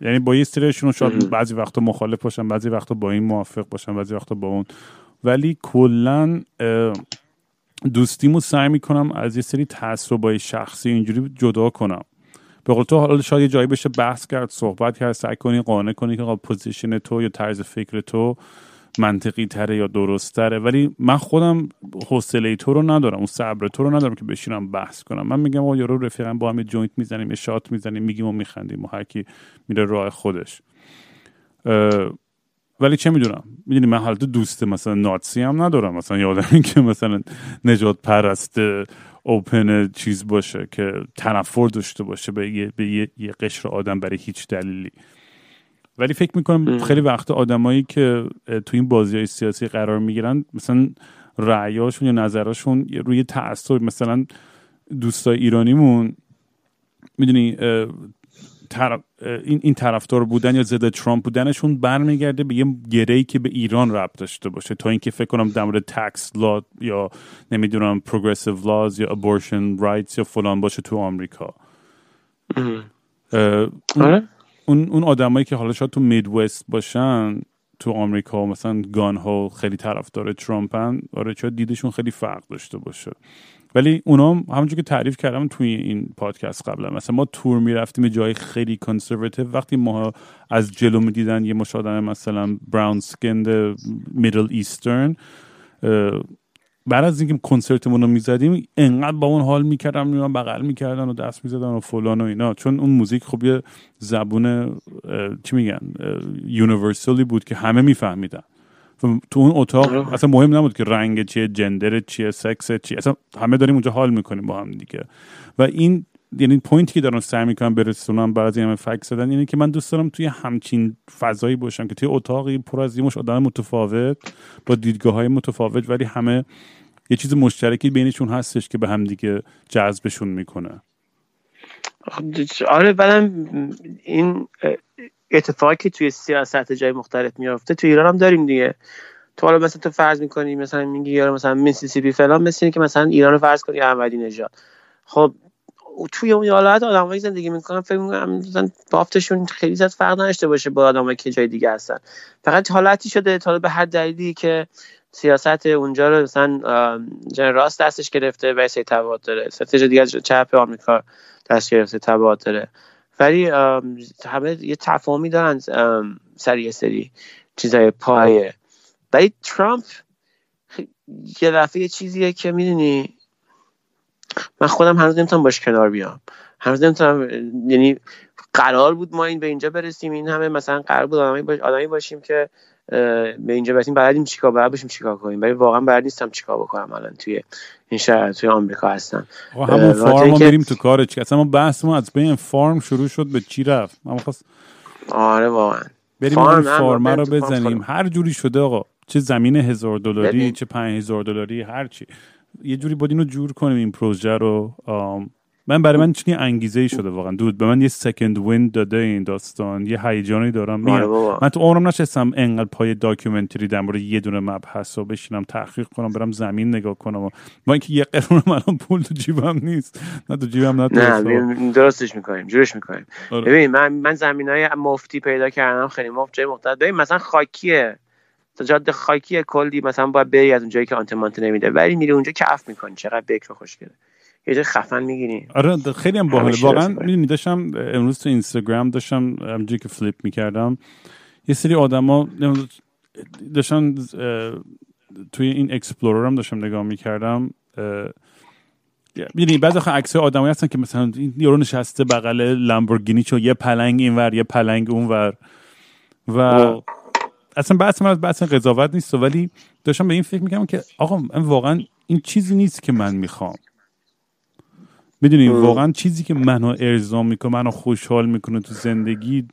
یعنی با یه سریشون شاید بعضی وقتا مخالف باشم بعضی وقتا با این موافق باشم بعضی وقتا با اون. ولی کلا دوستیمو سعی می‌کنم از یه سری تجربه شخصی اینجوری جدا کنم. به قول تو حالا شاید یه جایی بشه بحث کرد صحبت کرد سعی کنی قانع کنی که position تو یا طرز فکر تو منطقی تره یا درست تره. ولی من خودم حوصله تو رو ندارم اون صبر تو رو ندارم که بشینم بحث کنم. من میگم آقا یارو رفیقم با هم joint می‌زنیم shot می‌زنیم میگیم و میخندیم و هر کی میره راه خودش. ولی چه می‌دونم؟ می‌دونی من حالت دوست مثلا نازی هم ندارم. مثلا یادم که مثلا نجات پرست اوپن چیز باشه که تنفر داشته باشه به یه, به یه, یه قشر آدم برای هیچ دلیلی. ولی فکر می‌کنم خیلی وقت آدمایی که تو این بازی های سیاسی قرار می‌گیرن مثلا رعیاشون یا نظراشون روی تاثیر مثلا دوستای ایرانیمون می‌دونی این این طرفدار بودن یا ضد ترامپ بودنشون برمیگرده به یه گرهی که به ایران ربط داشته باشه. تا اینکه فکر کنم در مورد tax law یا نمی‌دونم progressive laws یا abortion rights یا فلان باشه تو آمریکا. آره. اون اون آدمایی که حالا شاید تو Midwest باشن تو آمریکا مثلا gun ها خیلی طرفدار ترامپن آره چرا دیدشون خیلی فرق داشته باشه. ولی اونا همونجور که تعریف کردم توی این پادکست قبلا مثلا ما تور می‌رفتیم جای خیلی conservative وقتی ما از جلو می‌دیدن یه مشت مثلا brown skinned Middle Eastern بعد از اینکه کنسرتمون رو می‌زدیم انقدر با اون حال می‌کردم میون بغل می‌کردن و دست می‌زدن و فلان و اینا. چون اون موزیک خب یه زبون چی میگن universal ی بود که همه میفهمیدن. تو اون اتاق آره. اصلا مهم نبود که رنگ چیه gender چیه سکس چیه اصلا همه داریم اونجا حال می‌کنیم با هم دیگه. و این یعنی point ی که دارم سعی می‌کنم برسونم بعد از همه فک زدن اینه که من دوست دارم توی همچین فضایی باشم که توی اتاقی پر از مشت آدم متفاوت با دیدگاه های متفاوت ولی همه یه چیز مشترکی بینشون هستش که به هم دیگه جذبشون می‌کنه. آره بعدم این اتفاقی که توی سیاست جای مختلف میافته تو ایران هم داریم دیگه. تو حالا مثلا تو فرض می‌کنی مثلا میگی یارو مثلا میسیسیپی فلان مثل که مثلا ایران رو فرض کنی احمدی نژاد. خب توی اون ایالت آدمایی زندگی می‌کنن فکر می‌کنم مثلا بافتشون خیلی زیاد فرق نداشته باشه با آدمایی که جای دیگه هستن. فقط حالتی شده تا به هر دلیلی که سیاست اونجا رو مثلا راست دستش گرفته و سه تبعات داره. استراتژی دیگه چپ آمریکا دست گرفته تبعات داره. ولی همه یه تفاهمی دارن سر یه سری چیزای پایه. ولی ترامپ یه دفعه یه چیزیه که می‌دونی من خودم هنوز نمی‌تونم باش کنار بیام. هنوز نمی‌تونم یعنی قرار بود ما این به اینجا برسیم این همه مثلا قرار بود آدمی, باشیم که به اینجا برسیم بلدیم چیکار بلد باشیم چیکار کنیم. ولی واقعا بلد نیستم چیکار بکنم الان توی این شهر توی آمریکا هستم. همون فارم بریم تو کار چی؟ اصلا ما بحث ما از بین فارم شروع شد به چی رفت؟ من خواست آره واقعا. بریم فارم, فارم رو بزنیم. هر جوری شده آقا چه زمین هزار دلاری چه پنج هزار دلاری هر چی. یه جوری بود اینو جور کنیم این پروژه رو. من برای من چنین انگیزه ای شده واقعا. دود به من یه سکند ویند داده این داستان. یه هیجانی دارم. آره من تو عمرم نشستم انقدر پای داکیومنتری در مورد یه دونه مبحث و بشینم تحقیق کنم برم زمین نگاه کنم. و با اینکه یه قرون الان پول تو جیبم نیست. نه تو جیبم نه نه درستش می‌کنیم جورش می‌کنیم. آره. ببین من من زمین های مفتی پیدا کردم خیلی مفت جای مختلف ببین مثلا خاکیه. جاده خاکی کلی مثلا باید بری از اونجایی که آنتن مانتن نمیده. ولی میری اونجا کف می‌کنی. چقدر بکر خوشگله یه جای خفن می‌گیری. آره خیلی هم باحال واقعا می‌دونی داشتم امروز تو اینستاگرام داشتم همونجوری که flip می‌کردم یه سری آدما داشتن توی این explorer هم داشتم نگاه می‌کردم. می‌دونی بعضی آخه عکس آدمایی هستن که مثلا این یارو نشسته بغل لامبورگینیشو یه پلنگ اینور یه پلنگ اونور. و اصلا بحث من از بحث قضاوت نیست ولی داشتم به این فکر می‌کنم که آقا واقعا این چیزی نیست که من می‌خوام. می‌دونی واقعا چیزی که منو ارضا می‌کنه منو خوشحال می‌کنه تو زندگی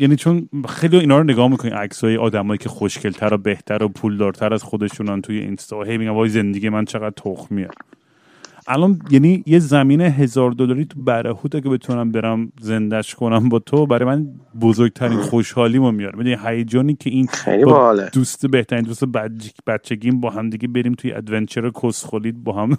یعنی چون خیلی اینا رو نگاه می‌کنی عکسای آدمایی که خوشگلتر و بهتر و پولدارتر از خودشونن توی اینستا. هی میگن وای زندگی من چقدر تخمیه. الان یعنی یه زمین هزار دلاری تو برهوت که بتونم برم زندش کنم با تو برای من بزرگترین خوشحالیمو میاره. می‌دونی هیجانی که این خیلی با دوست بهترین دوست بچ- بچگیم با هم دیگه بریم توی ادونچر کسخولید با هم.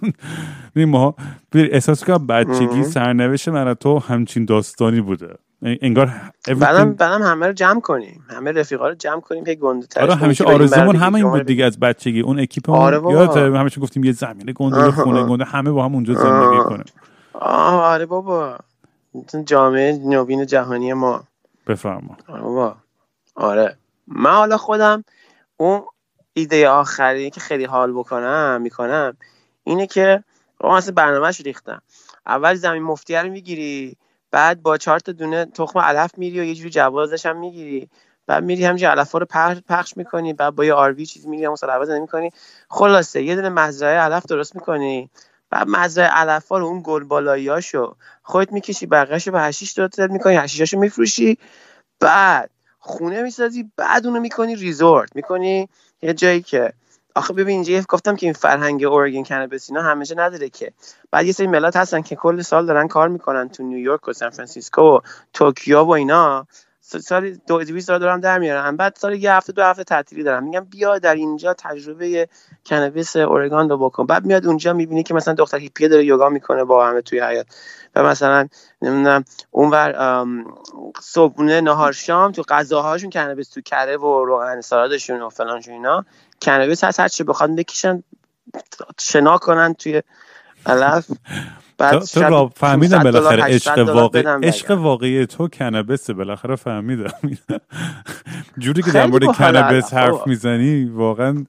ما احساس کنم بچگی سرنوشت من تو همچین داستانی بوده. انگار بعدم بعدم همه رو جمع کنیم. همه رفیقا رو جمع کنیم هی گنده ترش آره کنیم همیشه آرزومون برای همه این دیگه بود دیگه از بچگی. اون اکیپمون آره. یادت همیشه گفتیم یه زمین گنده یه. خونه گنده همه با هم اونجا زندگی آه. آره بابا. این جامعه نوین جهانی ما. بفرما. آره بابا. آره. من حالا خودم اون ایده آخری که خیلی حال بکنم می‌کنم اینه که رو اصلا برنامهش ریختم. اول زمین مفتیه رو می‌گیری بعد با چهار تا دونه تخم علف میری و یه جوری جوازش هم می‌گیری. بعد میری همینجوری علف رو پخش, می‌کنی. بعد با یه آروی چیز میری هم عوض می‌کنی خلاصه یه دونه مزرعه علف درست می‌کنی. بعد مزرعه علف رو اون گل بالاییاشو خودت می‌کشی بقیه‌شو به حشیش درست می‌کنی حشیشاشو میفروشی. بعد خونه می‌سازی بعد اونو می‌کنی resort. می‌کنی یه جایی که آخه ببین اینجا گفتم که این فرهنگ Oregon cannabis اینا همیشه نداره که. بعد یه سری ملت هستن که کل سال دارن کار می‌کنن تو نیویورک و سان فرانسیسکو و توکیو و اینا. سال دو دویست دلار دارم در میارن بعد سال یه هفته دو هفته تعطیلی دارم. میگم بیا در اینجا تجربه کنابیس اورگان رو بکن. بعد میاد اونجا می‌بینی که مثلا دختر هیپیه داره یوگا می‌کنه با همه توی حیات و مثلا نمی‌دونم اونور صبحونه نهار شام تو غذاهاشون کنابیس تو کره و روغن سالادشون و فلانشون اینا کنابیس هست. هر چی بخواد بکشن شنا کنن توی علف. بعد تو, تو شب را فهمیدم 500 دلار، بالاخره 800 عشق واقعی عشق. واقعی تو کنابسه بالاخره فهمیدم. جوری که در مورد کنابس علف، حرف. می‌زنی واقعا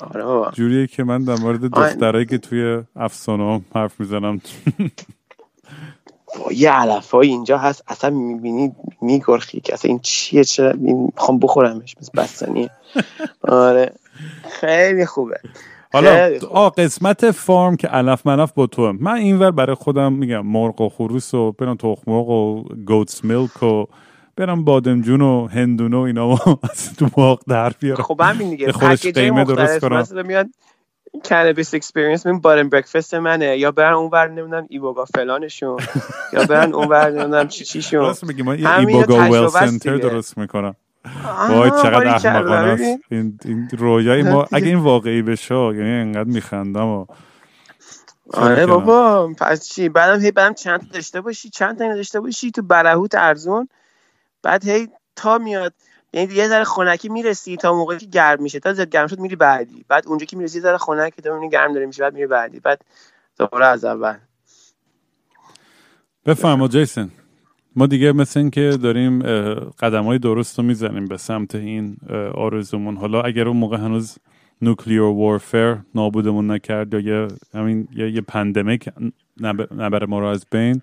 آره جوریه که من در مورد. دخترایی که توی افسانه حرف می‌زنم. با یه علف اینجا هست. اصلا می‌بینی میگرخی که اصلا این چیه؟ چرا این می‌خوام بخورمش؟ مثل بستنیه. آره. خیلی خوبه. حالا. آ قسمت فارم که علف ملف با تو. من اینور برای خودم میگم مرغ و خروس و برم تخم مرغ و گوتس میلک و برم بادمجون و هندونه و اینا و از تو باغ در بیارم. خب همین دیگه. خورش قیمه درست کنم. مثلا میاد cannabis experience من bud and breakfast منه. یا برن اونور نمی‌دونم iboga فلانشون. یا برن اونور نمی‌دونم چی چیشون. راست میگی من یه iboga wellness center. درست می‌کنم. وای چقدر احمقانه. این, این رویای ما اگه این واقعی بشه یعنی انقدر میخندم و آره؟ بابا پس چی؟ بعدم هی بعدم چند تا داشته باشی چند تا داشته باشی تو برهوت ارزون. بعد هی تا میاد یعنی یه ذره خنکی می‌رسی تا موقعی که گرم میشه. تا زیاد گرم شد میری بعدی. بعد اونجا که می‌رسی ذره خنک تو می‌بینی گرم داره میشه بعد میری بعدی. بعد دوباره از اول. بفرما جیسن ما دیگه مثل این که داریم قدم های درست رو می‌زنیم به سمت این آرزومون. حالا اگر اون موقع هنوز نوکلیر وارفر نابودمون نکرد یا یه همین یه, یه پندمیک نب- نبره ما رو از بین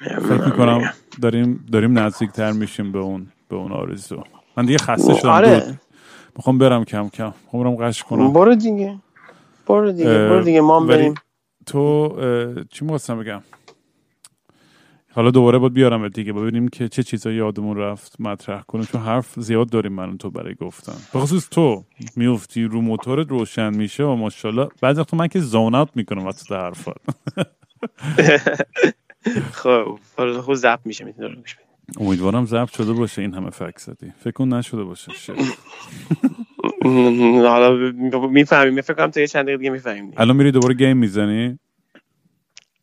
فکر می‌کنم داریم داریم نزدیکتر میشیم به اون به اون آرزو. من دیگه خسته شدم. آره. می‌خوام برم کم کم. می‌خوام برم قش کنم. برو دیگه. برو دیگه برو دیگه ما بریم. تو چی می‌خواستم بگم؟ حالا دوباره باید بیارم دیگه ببینیم که چه چیزایی یادمون رفت مطرح کنیم چون حرف زیاد داریم من تو برای گفتن. به خصوص تو میفتی رو موتورت روشن میشه و ماشاءالله بعضی وقتا من که زون اوت می‌کنم وسط حرفات. خب خوب ضبط میشه می‌تونی گوش امیدوارم ضبط شده باشه این همه فک زدی. فکر کن نشده باشه. حالا می‌فهمیم فکر کنم تا یه چند دقیقه دیگه می‌فهمیم الان میری دوباره game می‌زنی؟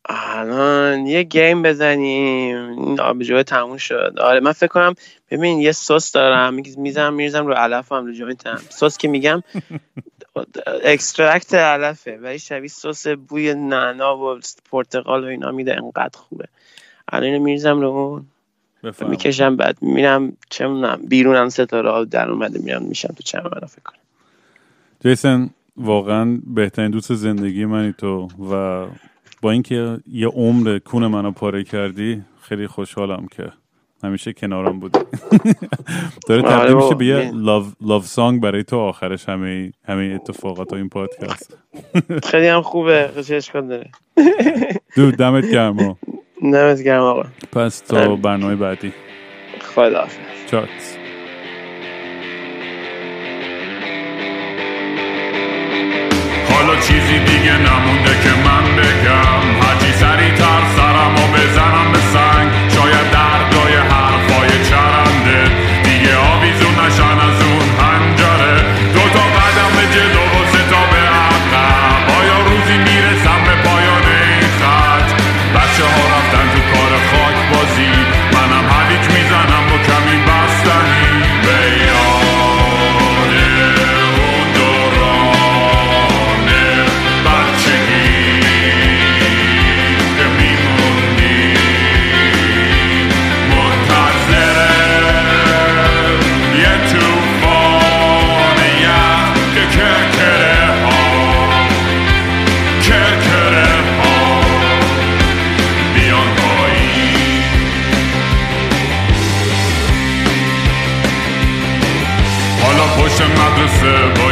الان یه game بزنیم. این آبجوه تموم شد. آره من فکر کنم ببین یه سس دارم میزم میریزم رو علفم رو joint م سس که میگم extract علفه. ولی شبیه سس بوی نعنا و پرتقال و اینا میده انقدر خوبه. الان اینو میریزم رو اون. می‌کشم بعد میرم چه می‌دونم بیرونم ستاره در اومده میرم میشم تو چمن فکر کنم. جیسن واقعا بهترین دوست زندگی منی تو و با اینکه یه عمر کون منو پاره کردی خیلی خوشحالم که همیشه کنارم بودی. داره آره تبدیل میشه. به یه لاو, لاو سانگ برای تو آخرش همه همه اتفاقات و این پادکست. خیلی هم خوبه. چه اشکال داره. دود دمت گرما نمت گرم آقا. پس تا آره. برنامه بعدی. خدا چاکس. حالا چیزی دیگه نمونده که من بگم. هرچی سریع تر سرم و بزنم به سر. never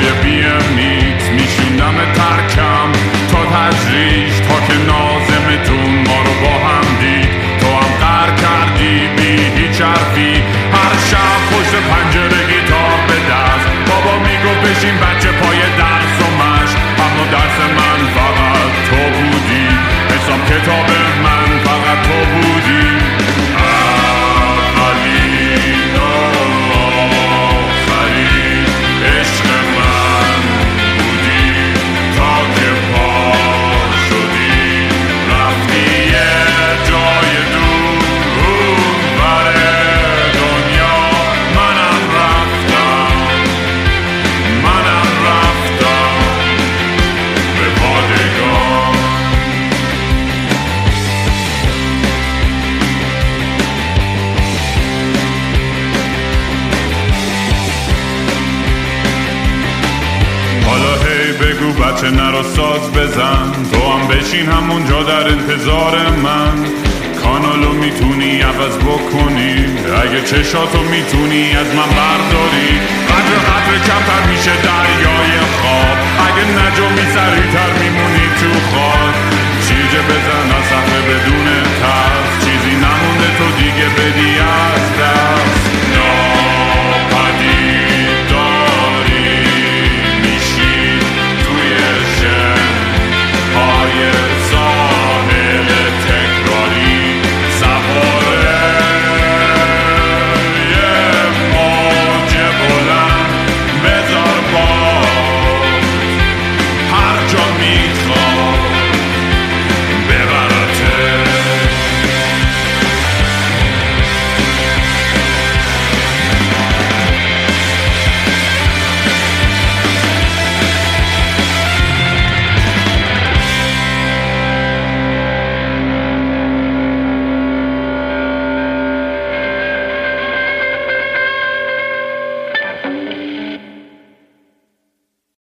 اونجا در انتظار من. کانالو می‌تونی عوض بکنی. اگه چشاتو می‌تونی از من برداری. قدر قدر کمتر میشه دریای خواب. اگه نجومی تر میمونی تو خواب چیجه بزن از صفحه بدون ترس. چیزی نمونده تو دیگه بدی از دست.